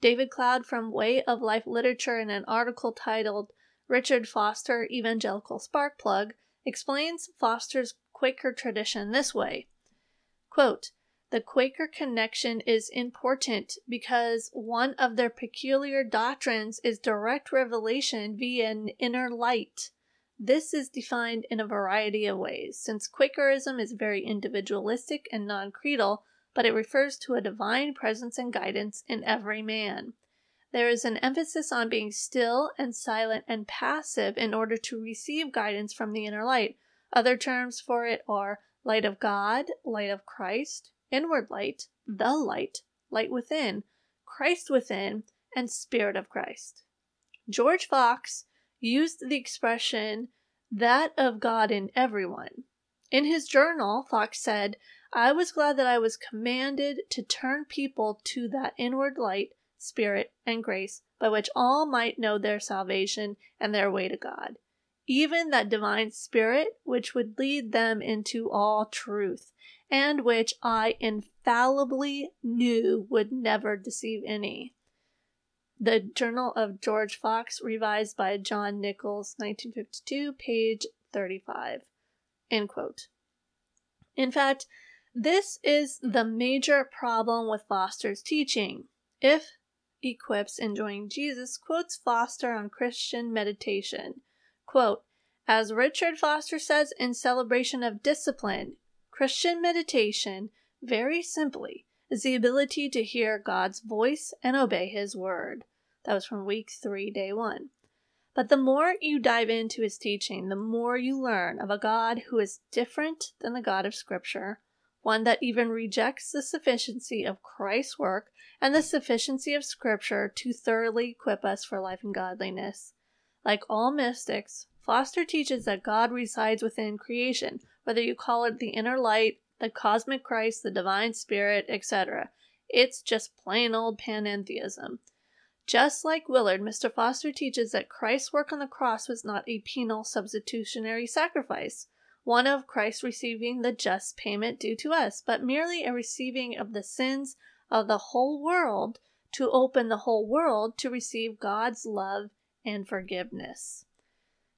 David Cloud from Way of Life Literature in an article titled Richard Foster Evangelical Sparkplug explains Foster's Quaker tradition this way. Quote, the Quaker connection is important because one of their peculiar doctrines is direct revelation via an inner light. This is defined in a variety of ways, since Quakerism is very individualistic and non creedal, but it refers to a divine presence and guidance in every man. There is an emphasis on being still and silent and passive in order to receive guidance from the inner light. Other terms for it are light of God, light of Christ, inward light, the light, light within, Christ within, and Spirit of Christ. George Fox used the expression that of God in everyone. In his journal, Fox said, I was glad that I was commanded to turn people to that inward light, spirit, and grace by which all might know their salvation and their way to God, even that divine spirit which would lead them into all truth, and which I infallibly knew would never deceive any. The Journal of George Fox, revised by John Nickalls, 1952, page 35. End quote. In fact, this is the major problem with Foster's teaching. If Equips Enjoying Jesus quotes Foster on Christian meditation, quote, As Richard Foster says in Celebration of Discipline, Christian meditation, very simply, is the ability to hear God's voice and obey His word. That was from week three, day one. But the more you dive into his teaching, the more you learn of a God who is different than the God of Scripture, one that even rejects the sufficiency of Christ's work and the sufficiency of Scripture to thoroughly equip us for life and godliness. Like all mystics, Foster teaches that God resides within creation, whether you call it the inner light, the cosmic Christ, the divine spirit, etc. It's just plain old panentheism. Just like Willard, Mr. Foster teaches that Christ's work on the cross was not a penal substitutionary sacrifice, one of Christ receiving the just payment due to us, but merely a receiving of the sins of the whole world to open the whole world to receive God's love and forgiveness.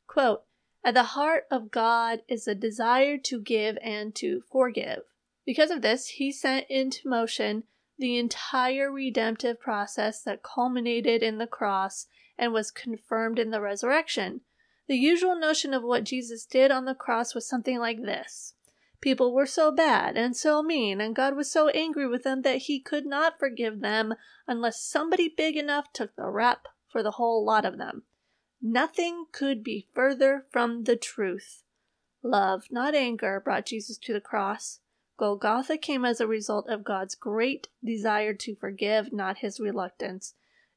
Quote, At the heart of God is a desire to give and to forgive. Because of this, he sent into motion the entire redemptive process that culminated in the cross and was confirmed in the resurrection. The usual notion of what Jesus did on the cross was something like this People were so bad and so mean, and God was so angry with them that he could not forgive them unless somebody big enough took the rap for the whole lot of them. Nothing could be further from the truth. Love, not anger, brought Jesus to the cross. Golgotha came as a result of God's great desire to forgive, not his reluctance.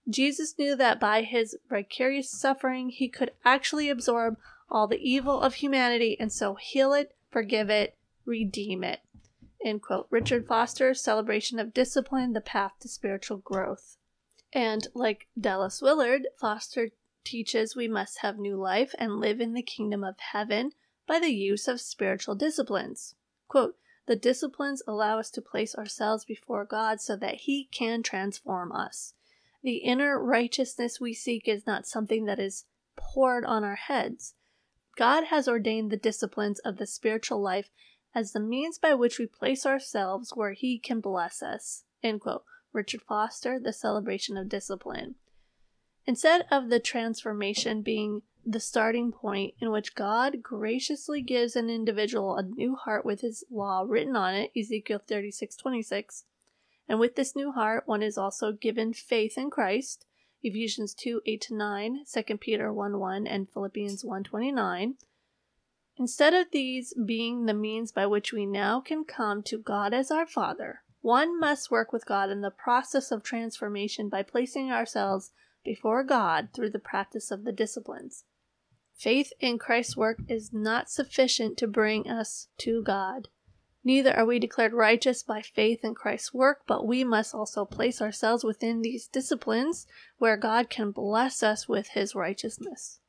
Jesus knew that by his vicarious suffering he could actually absorb all the evil of humanity and so heal it, forgive it, redeem it. End quote. Richard Foster, Celebration of Discipline, The Path to Spiritual Growth. And like Dallas Willard, Foster teaches we must have new life and live in the kingdom of heaven by the use of spiritual disciplines. Quote, the disciplines allow us to place ourselves before God so that He can transform us. The inner righteousness we seek is not something that is poured on our heads. God has ordained the disciplines of the spiritual life as the means by which we place ourselves where He can bless us. Richard Foster, The Celebration of Discipline. Instead of the transformation being the starting point in which God graciously gives an individual a new heart with his law written on it, Ezekiel 36:26. And with this new heart, one is also given faith in Christ, Ephesians 2 8 to 9, 2 Peter 1 1, and Philippians 1 29. Instead of these being the means by which we now can come to God as our Father, one must work with God in the process of transformation by placing ourselves before God through the practice of the disciplines. Faith in Christ's work is not sufficient to bring us to God. Neither are we declared righteous by faith in Christ's work, but we must also place ourselves within these disciplines where God can bless us with his righteousness.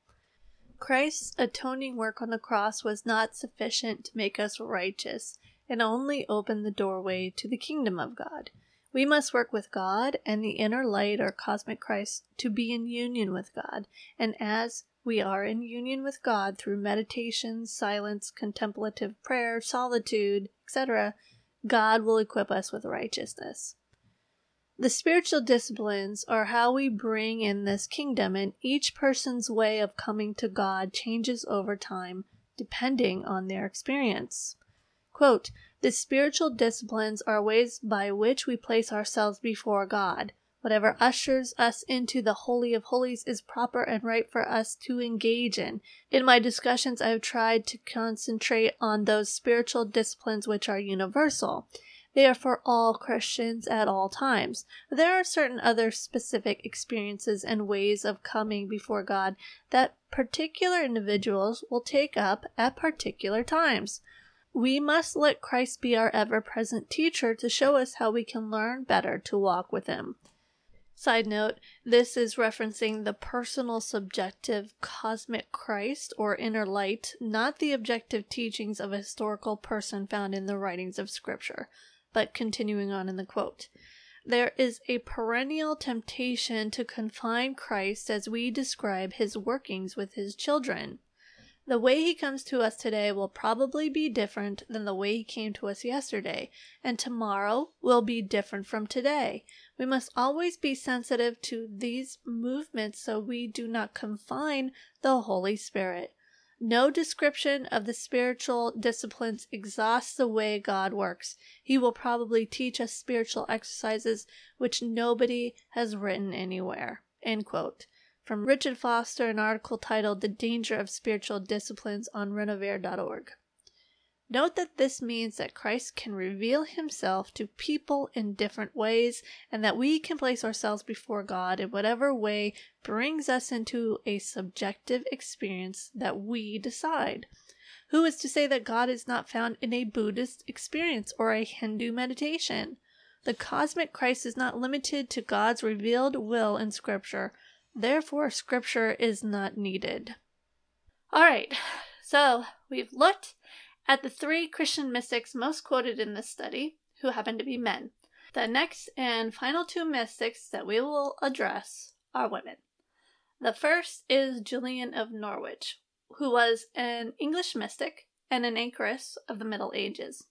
Christ's atoning work on the cross was not sufficient to make us righteous. and only opened the doorway to the kingdom of God. We must work with God and the inner light or cosmic Christ to be in union with God, and as we are in union with God through meditation, silence, contemplative prayer, solitude, etc., God will equip us with righteousness. The spiritual disciplines are how we bring in this kingdom, and each person's way of coming to God changes over time depending on their experience. Quote, the spiritual disciplines are ways by which we place ourselves before God. Whatever ushers us into the Holy of Holies is proper and right for us to engage in. In my discussions, I have tried to concentrate on those spiritual disciplines which are universal. They are for all Christians at all times. There are certain other specific experiences and ways of coming before God that particular individuals will take up at particular times. We must let Christ be our ever present teacher to show us how we can learn better to walk with Him. Side note, this is referencing the personal subjective cosmic Christ or inner light, not the objective teachings of a historical person found in the writings of Scripture. But continuing on in the quote. There is a perennial temptation to confine Christ as we describe his workings with his children. The way he comes to us today will probably be different than the way he came to us yesterday, and tomorrow will be different from today. We must always be sensitive to these movements so we do not confine the Holy Spirit. No description of the spiritual disciplines exhausts the way God works. He will probably teach us spiritual exercises which nobody has written anywhere. End quote. From Richard Foster, an article titled The Danger of Spiritual Disciplines on renovare.org. Note that this means that Christ can reveal himself to people in different ways and that we can place ourselves before God in whatever way brings us into a subjective experience that we decide. Who is to say that God is not found in a Buddhist experience or a Hindu meditation? The cosmic Christ is not limited to God's revealed will in Scripture. Therefore, Scripture is not needed. All right, so we've looked at the three Christian mystics most quoted in this study, who happen to be men. The next and final two mystics that we will address are women. The first is Julian of Norwich, who was an English mystic and an anchoress of the Middle Ages.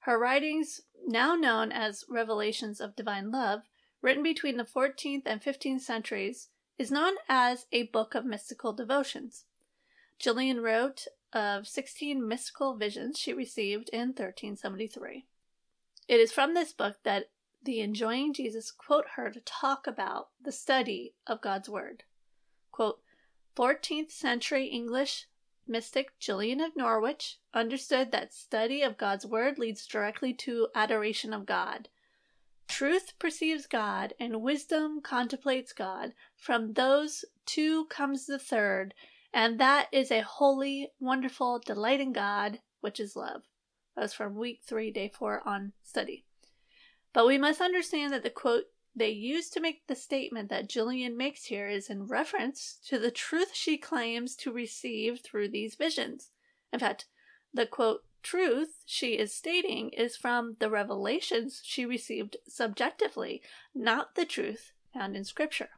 Her writings, now known as Revelations of Divine Love, written between the 14th and 15th centuries, is known as a book of mystical devotions. Julian wrote of 16 mystical visions she received in 1373. It is from this book that the enjoying Jesus quote her to talk about the study of God's Word. Quote, 14th century English mystic Julian of Norwich understood that study of God's Word leads directly to adoration of God. Truth perceives God, and wisdom contemplates God. From those two comes the third, and that is a holy, wonderful, delighting God, which is love. That was from week three, day four on study. But we must understand that the quote they use to make the statement that Julian makes here is in reference to the truth she claims to receive through these visions. In fact, the quote truth she is stating is from the revelations she received subjectively, not the truth found in Scripture.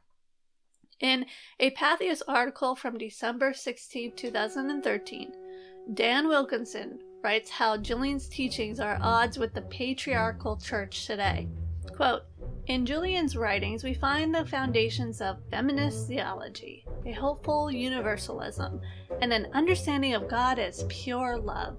In a Patheos article from December 16, 2013, Dan Wilkinson writes how Julian's teachings are odds with the patriarchal church today. Quote, in Julian's writings, we find the foundations of feminist theology, a hopeful universalism, and an understanding of God as pure love.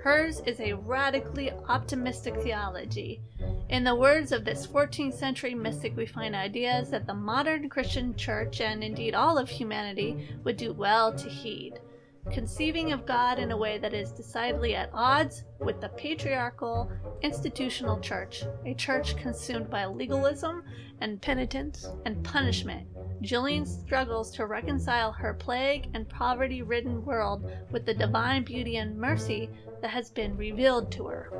Hers is a radically optimistic theology. In the words of this 14th century mystic, we find ideas that the modern Christian church and indeed all of humanity would do well to heed conceiving of God in a way that is decidedly at odds with the patriarchal institutional church, a church consumed by legalism and penitence and punishment. Julian struggles to reconcile her plague and poverty ridden world with the divine beauty and mercy that has been revealed to her.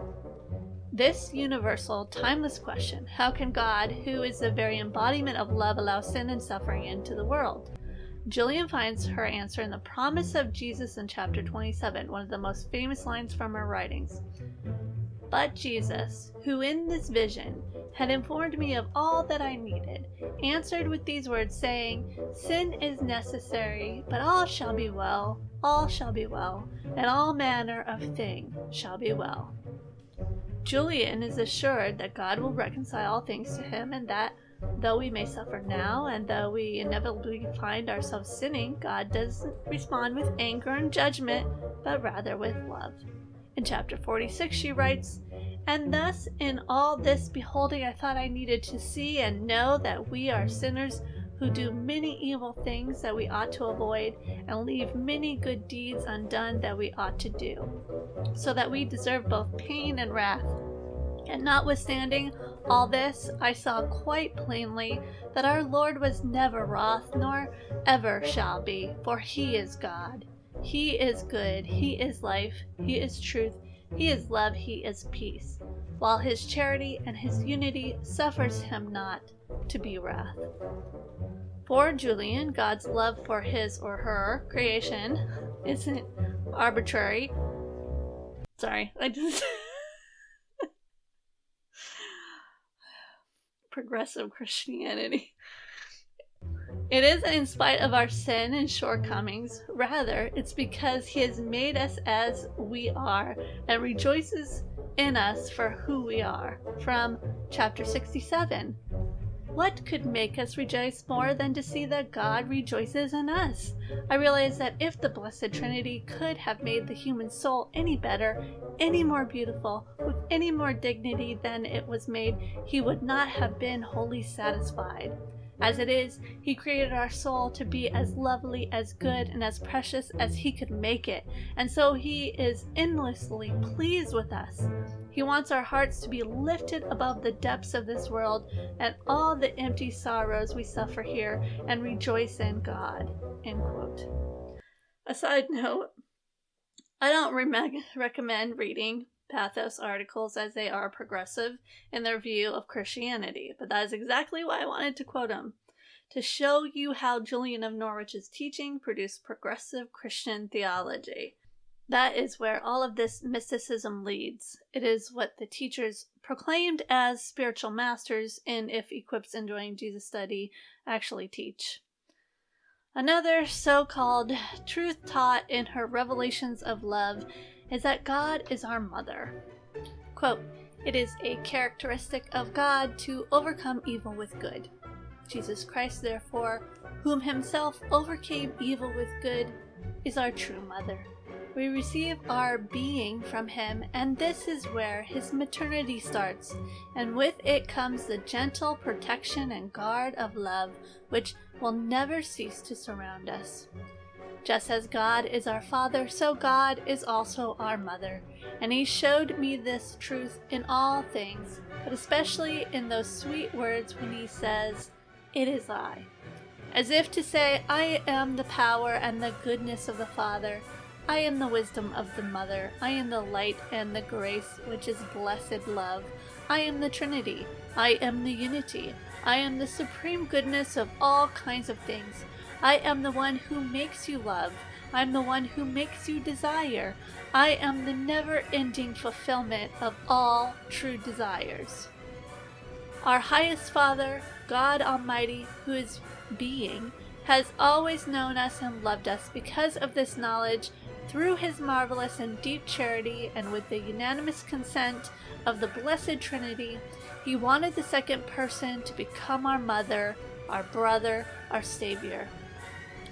This universal, timeless question how can God, who is the very embodiment of love, allow sin and suffering into the world? Julian finds her answer in the promise of Jesus in chapter 27, one of the most famous lines from her writings. But Jesus, who in this vision had informed me of all that I needed, answered with these words, saying, Sin is necessary, but all shall be well, all shall be well, and all manner of thing shall be well. Julian is assured that God will reconcile all things to him and that Though we may suffer now, and though we inevitably find ourselves sinning, God doesn't respond with anger and judgment, but rather with love. In chapter 46, she writes, And thus in all this beholding, I thought I needed to see and know that we are sinners who do many evil things that we ought to avoid, and leave many good deeds undone that we ought to do, so that we deserve both pain and wrath. And notwithstanding all this, I saw quite plainly that our Lord was never wroth, nor ever shall be, for he is God. He is good, he is life, he is truth, he is love, he is peace, while his charity and his unity suffers him not to be wrath. For Julian, God's love for his or her creation isn't arbitrary. Sorry, I just. progressive Christianity. It isn't in spite of our sin and shortcomings. Rather, it's because He has made us as we are and rejoices in us for who we are. From chapter 67 what could make us rejoice more than to see that God rejoices in us? I realize that if the Blessed Trinity could have made the human soul any better, any more beautiful, with any more dignity than it was made, he would not have been wholly satisfied. As it is, He created our soul to be as lovely, as good, and as precious as He could make it, and so He is endlessly pleased with us. He wants our hearts to be lifted above the depths of this world and all the empty sorrows we suffer here and rejoice in God. End quote. A side note I don't re- recommend reading pathos articles as they are progressive in their view of Christianity, but that is exactly why I wanted to quote him. To show you how Julian of Norwich's teaching produced progressive Christian theology. That is where all of this mysticism leads. It is what the teachers proclaimed as spiritual masters in If Equipped Enjoying Jesus Study actually teach. Another so called truth taught in her Revelations of Love is that God is our mother. Quote, it is a characteristic of God to overcome evil with good. Jesus Christ, therefore, whom himself overcame evil with good, is our true mother. We receive our being from him, and this is where his maternity starts, and with it comes the gentle protection and guard of love, which will never cease to surround us. Just as God is our Father, so God is also our Mother. And He showed me this truth in all things, but especially in those sweet words when He says, It is I. As if to say, I am the power and the goodness of the Father. I am the wisdom of the Mother. I am the light and the grace which is blessed love. I am the Trinity. I am the unity. I am the supreme goodness of all kinds of things. I am the one who makes you love. I'm the one who makes you desire. I am the never ending fulfillment of all true desires. Our highest Father, God Almighty, who is being, has always known us and loved us because of this knowledge through his marvelous and deep charity and with the unanimous consent of the Blessed Trinity. He wanted the second person to become our mother, our brother, our Savior.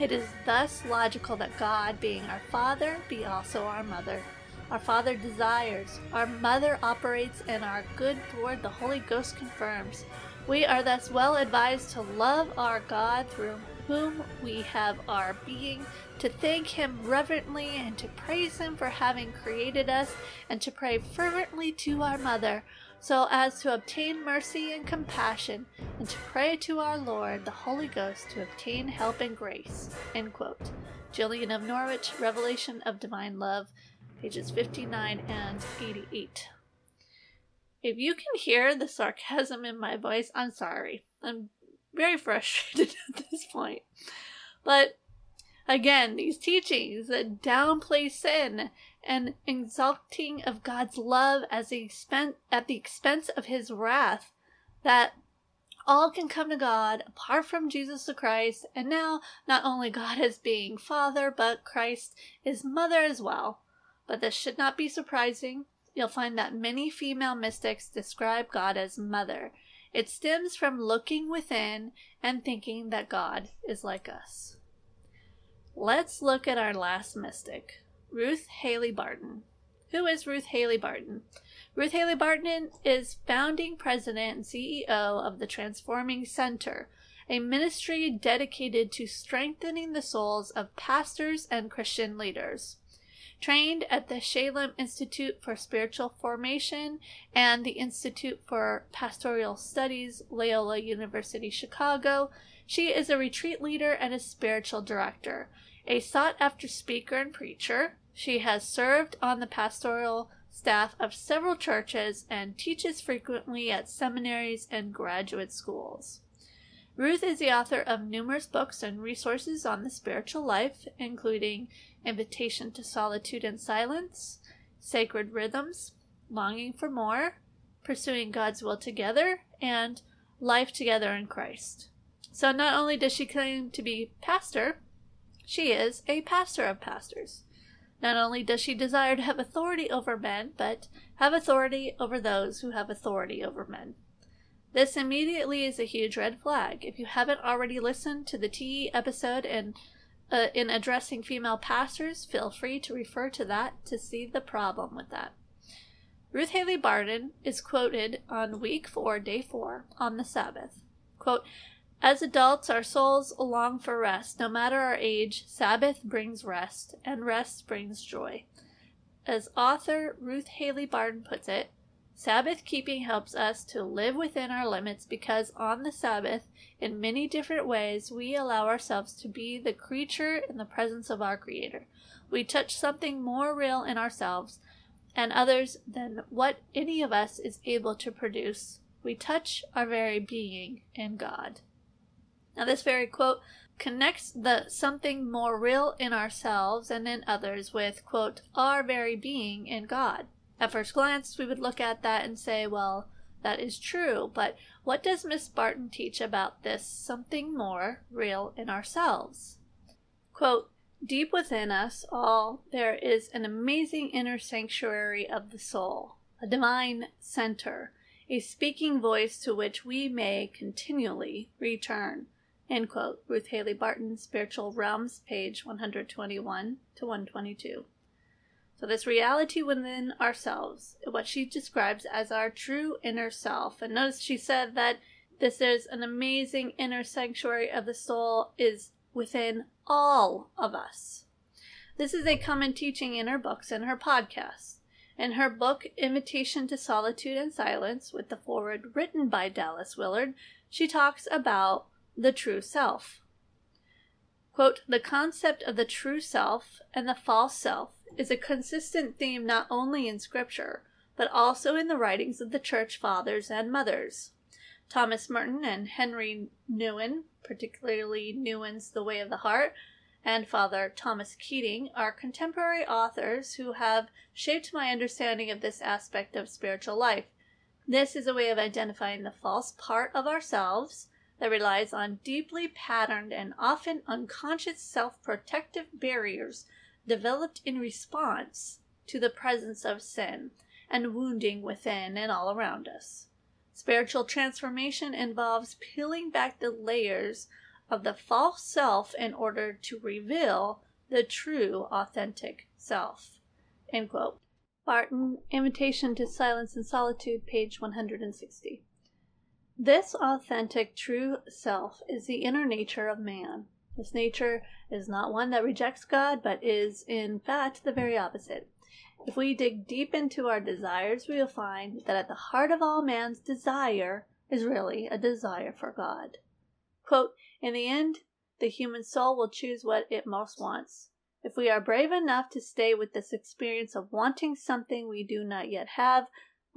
It is thus logical that God, being our Father, be also our Mother. Our Father desires, our Mother operates, and our good Lord the Holy Ghost confirms. We are thus well advised to love our God through whom we have our being, to thank Him reverently, and to praise Him for having created us, and to pray fervently to our Mother, so as to obtain mercy and compassion, and to pray to our Lord, the Holy Ghost, to obtain help and grace. End quote. Julian of Norwich, Revelation of Divine Love, pages 59 and 88. If you can hear the sarcasm in my voice, I'm sorry. I'm very frustrated at this point. But again, these teachings that downplay sin and exalting of God's love as the expense, at the expense of his wrath, that all can come to God apart from Jesus the Christ, and now not only God as being Father, but Christ is Mother as well. But this should not be surprising. You'll find that many female mystics describe God as Mother. It stems from looking within and thinking that God is like us. Let's look at our last mystic, Ruth Haley Barton. Who is Ruth Haley Barton? Ruth Haley Barton is founding president and CEO of the Transforming Center, a ministry dedicated to strengthening the souls of pastors and Christian leaders. Trained at the Shalem Institute for Spiritual Formation and the Institute for Pastoral Studies, Loyola University Chicago, she is a retreat leader and a spiritual director. A sought after speaker and preacher, she has served on the pastoral staff of several churches and teaches frequently at seminaries and graduate schools. Ruth is the author of numerous books and resources on the spiritual life, including Invitation to Solitude and Silence, Sacred Rhythms, Longing for More, Pursuing God's Will Together, and Life Together in Christ. So not only does she claim to be pastor, she is a pastor of pastors. Not only does she desire to have authority over men, but have authority over those who have authority over men. This immediately is a huge red flag. If you haven't already listened to the TE episode and uh, in addressing female pastors, feel free to refer to that to see the problem with that. Ruth Haley Barton is quoted on week four, day four, on the Sabbath. Quote, As adults, our souls long for rest. No matter our age, Sabbath brings rest, and rest brings joy. As author Ruth Haley Barton puts it, Sabbath keeping helps us to live within our limits because on the Sabbath, in many different ways, we allow ourselves to be the creature in the presence of our Creator. We touch something more real in ourselves and others than what any of us is able to produce. We touch our very being in God. Now, this very quote connects the something more real in ourselves and in others with, quote, our very being in God. At first glance, we would look at that and say, well, that is true, but what does Miss Barton teach about this something more real in ourselves? Quote, Deep within us all, there is an amazing inner sanctuary of the soul, a divine center, a speaking voice to which we may continually return. End quote. Ruth Haley Barton, Spiritual Realms, page 121 to 122. So, this reality within ourselves, what she describes as our true inner self. And notice she said that this is an amazing inner sanctuary of the soul is within all of us. This is a common teaching in her books and her podcasts. In her book, Invitation to Solitude and Silence, with the foreword written by Dallas Willard, she talks about the true self. Quote, the concept of the true self and the false self is a consistent theme not only in Scripture, but also in the writings of the Church Fathers and Mothers. Thomas Merton and Henri Nouwen, particularly Nouwen's The Way of the Heart, and Father Thomas Keating, are contemporary authors who have shaped my understanding of this aspect of spiritual life. This is a way of identifying the false part of ourselves that relies on deeply patterned and often unconscious self protective barriers developed in response to the presence of sin and wounding within and all around us. Spiritual transformation involves peeling back the layers of the false self in order to reveal the true, authentic self. End quote. Barton, Invitation to Silence and Solitude, page 160. This authentic, true self is the inner nature of man. This nature is not one that rejects God, but is, in fact, the very opposite. If we dig deep into our desires, we will find that at the heart of all man's desire is really a desire for God. Quote, In the end, the human soul will choose what it most wants. If we are brave enough to stay with this experience of wanting something we do not yet have,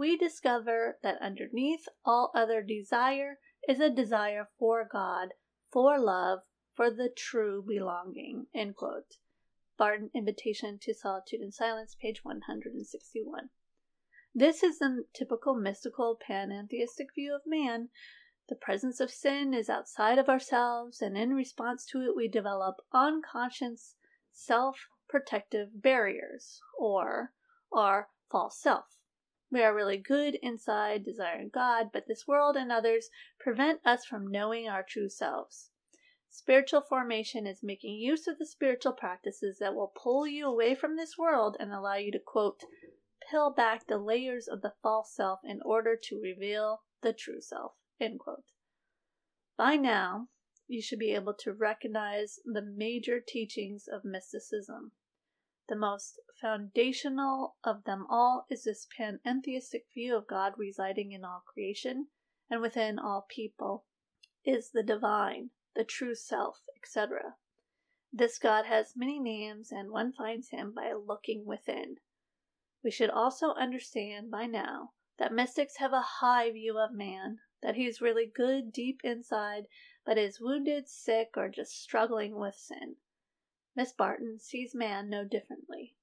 we discover that underneath all other desire is a desire for God, for love, for the true belonging. End quote. Barton Invitation to Solitude and Silence, page 161. This is the typical mystical panentheistic view of man. The presence of sin is outside of ourselves, and in response to it, we develop unconscious self protective barriers, or our false self. We are really good inside, desiring God, but this world and others prevent us from knowing our true selves. Spiritual formation is making use of the spiritual practices that will pull you away from this world and allow you to, quote, peel back the layers of the false self in order to reveal the true self, end quote. By now, you should be able to recognize the major teachings of mysticism. The most foundational of them all is this panentheistic view of God residing in all creation and within all people, is the divine, the true self, etc. This God has many names, and one finds him by looking within. We should also understand by now that mystics have a high view of man, that he is really good deep inside, but is wounded, sick, or just struggling with sin. Miss Barton sees man no differently.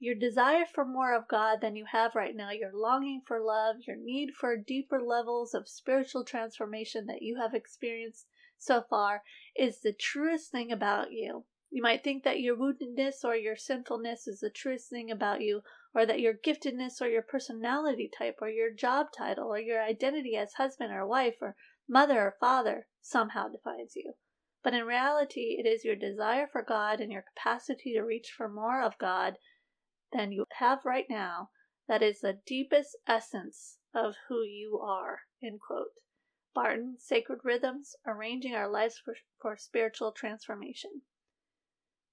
Your desire for more of God than you have right now, your longing for love, your need for deeper levels of spiritual transformation that you have experienced so far is the truest thing about you. You might think that your woundedness or your sinfulness is the truest thing about you, or that your giftedness or your personality type or your job title or your identity as husband or wife or mother or father somehow defines you. But in reality, it is your desire for God and your capacity to reach for more of God than you have right now that is the deepest essence of who you are. End quote. Barton, Sacred Rhythms, Arranging Our Lives for, for Spiritual Transformation.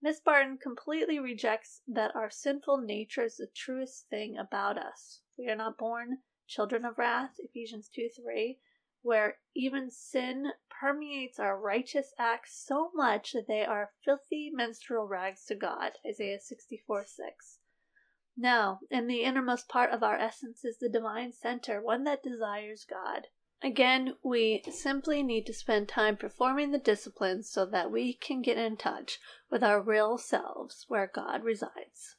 Miss Barton completely rejects that our sinful nature is the truest thing about us. We are not born children of wrath, Ephesians 2 3, where even sin permeates our righteous acts so much that they are filthy menstrual rags to God, Isaiah 64 6. Now, in the innermost part of our essence is the divine center, one that desires God. Again, we simply need to spend time performing the disciplines so that we can get in touch with our real selves where God resides.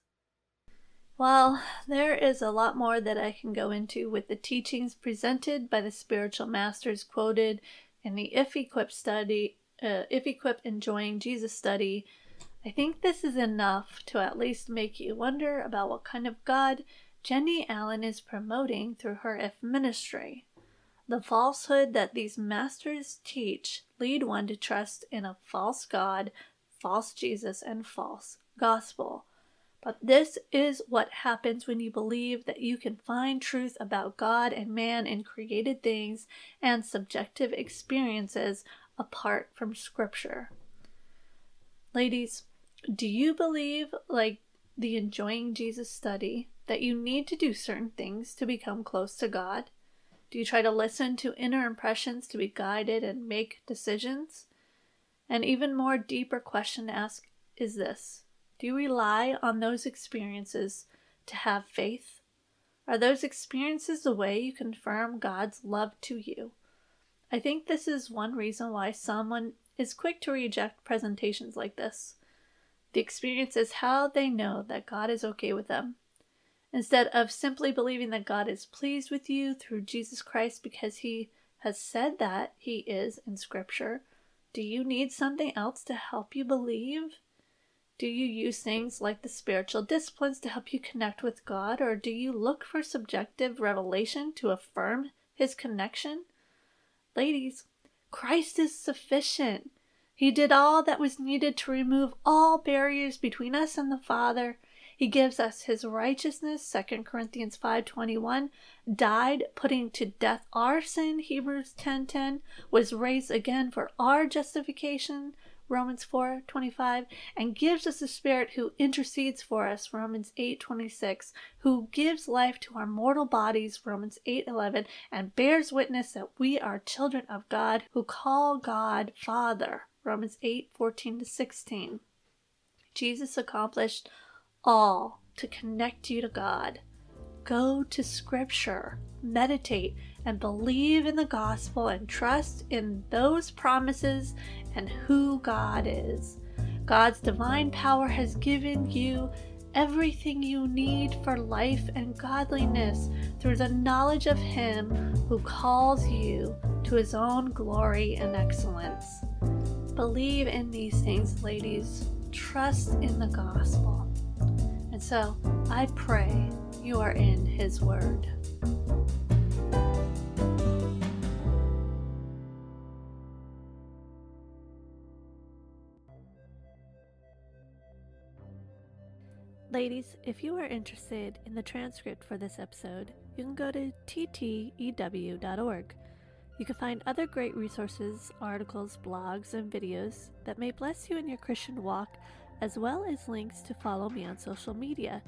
Well, there is a lot more that I can go into with the teachings presented by the spiritual masters quoted in the IF:Equip study, uh, IF:Equip Enjoying Jesus study. I think this is enough to at least make you wonder about what kind of God Jennie Allen is promoting through her If ministry. The falsehood that these masters teach lead one to trust in a false God, false Jesus, and false gospel. But this is what happens when you believe that you can find truth about God and man in created things and subjective experiences apart from Scripture. Ladies, do you believe, like the Enjoying Jesus study, that you need to do certain things to become close to God? Do you try to listen to inner impressions to be guided and make decisions? An even more deeper question to ask is this Do you rely on those experiences to have faith? Are those experiences the way you confirm God's love to you? I think this is one reason why someone is quick to reject presentations like this. The experience is how they know that God is okay with them. Instead of simply believing that God is pleased with you through Jesus Christ because he has said that he is in Scripture, do you need something else to help you believe? Do you use things like the spiritual disciplines to help you connect with God, or do you look for subjective revelation to affirm his connection? Ladies, Christ is sufficient. He did all that was needed to remove all barriers between us and the Father. He gives us his righteousness, 2 Corinthians 5:21, died putting to death our sin, Hebrews 10:10, was raised again for our justification, Romans 4:25, and gives us the Spirit who intercedes for us, Romans 8:26, who gives life to our mortal bodies, Romans 8:11, and bears witness that we are children of God who call God Father, Romans 8:14 to 16. Jesus accomplished all to connect you to God. Go to Scripture, meditate, and believe in the gospel and trust in those promises and who God is. God's divine power has given you everything you need for life and godliness through the knowledge of Him who calls you to His own glory and excellence. Believe in these things, ladies. Trust in the gospel. And so I pray you are in His Word. Ladies, if you are interested in the transcript for this episode, you can go to ttew.org. You can find other great resources, articles, blogs, and videos that may bless you in your Christian walk as well as links to follow me on social media.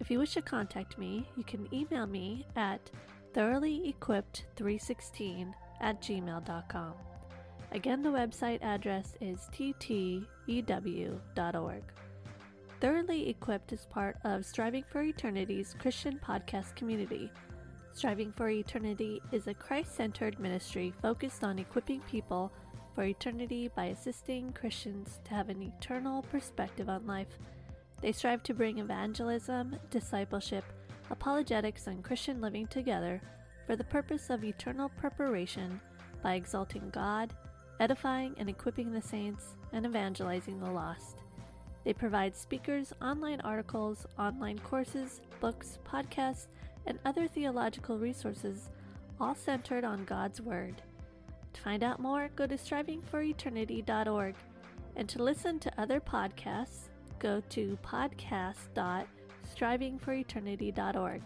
If you wish to contact me, you can email me at thoroughlyequipped316 at gmail.com. Again, the website address is ttew.org. Thoroughly Equipped is part of Striving for Eternity's Christian podcast community. Striving for Eternity is a Christ centered ministry focused on equipping people for eternity by assisting Christians to have an eternal perspective on life. They strive to bring evangelism, discipleship, apologetics, and Christian living together for the purpose of eternal preparation by exalting God, edifying and equipping the saints, and evangelizing the lost. They provide speakers, online articles, online courses, books, podcasts, and other theological resources, all centered on God's Word. To find out more, go to strivingforeternity.org. And to listen to other podcasts, go to podcast.strivingforeternity.org.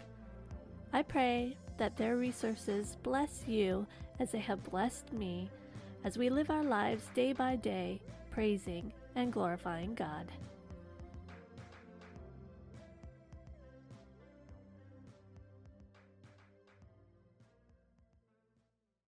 I pray that their resources bless you as they have blessed me as we live our lives day by day, praising and glorifying God.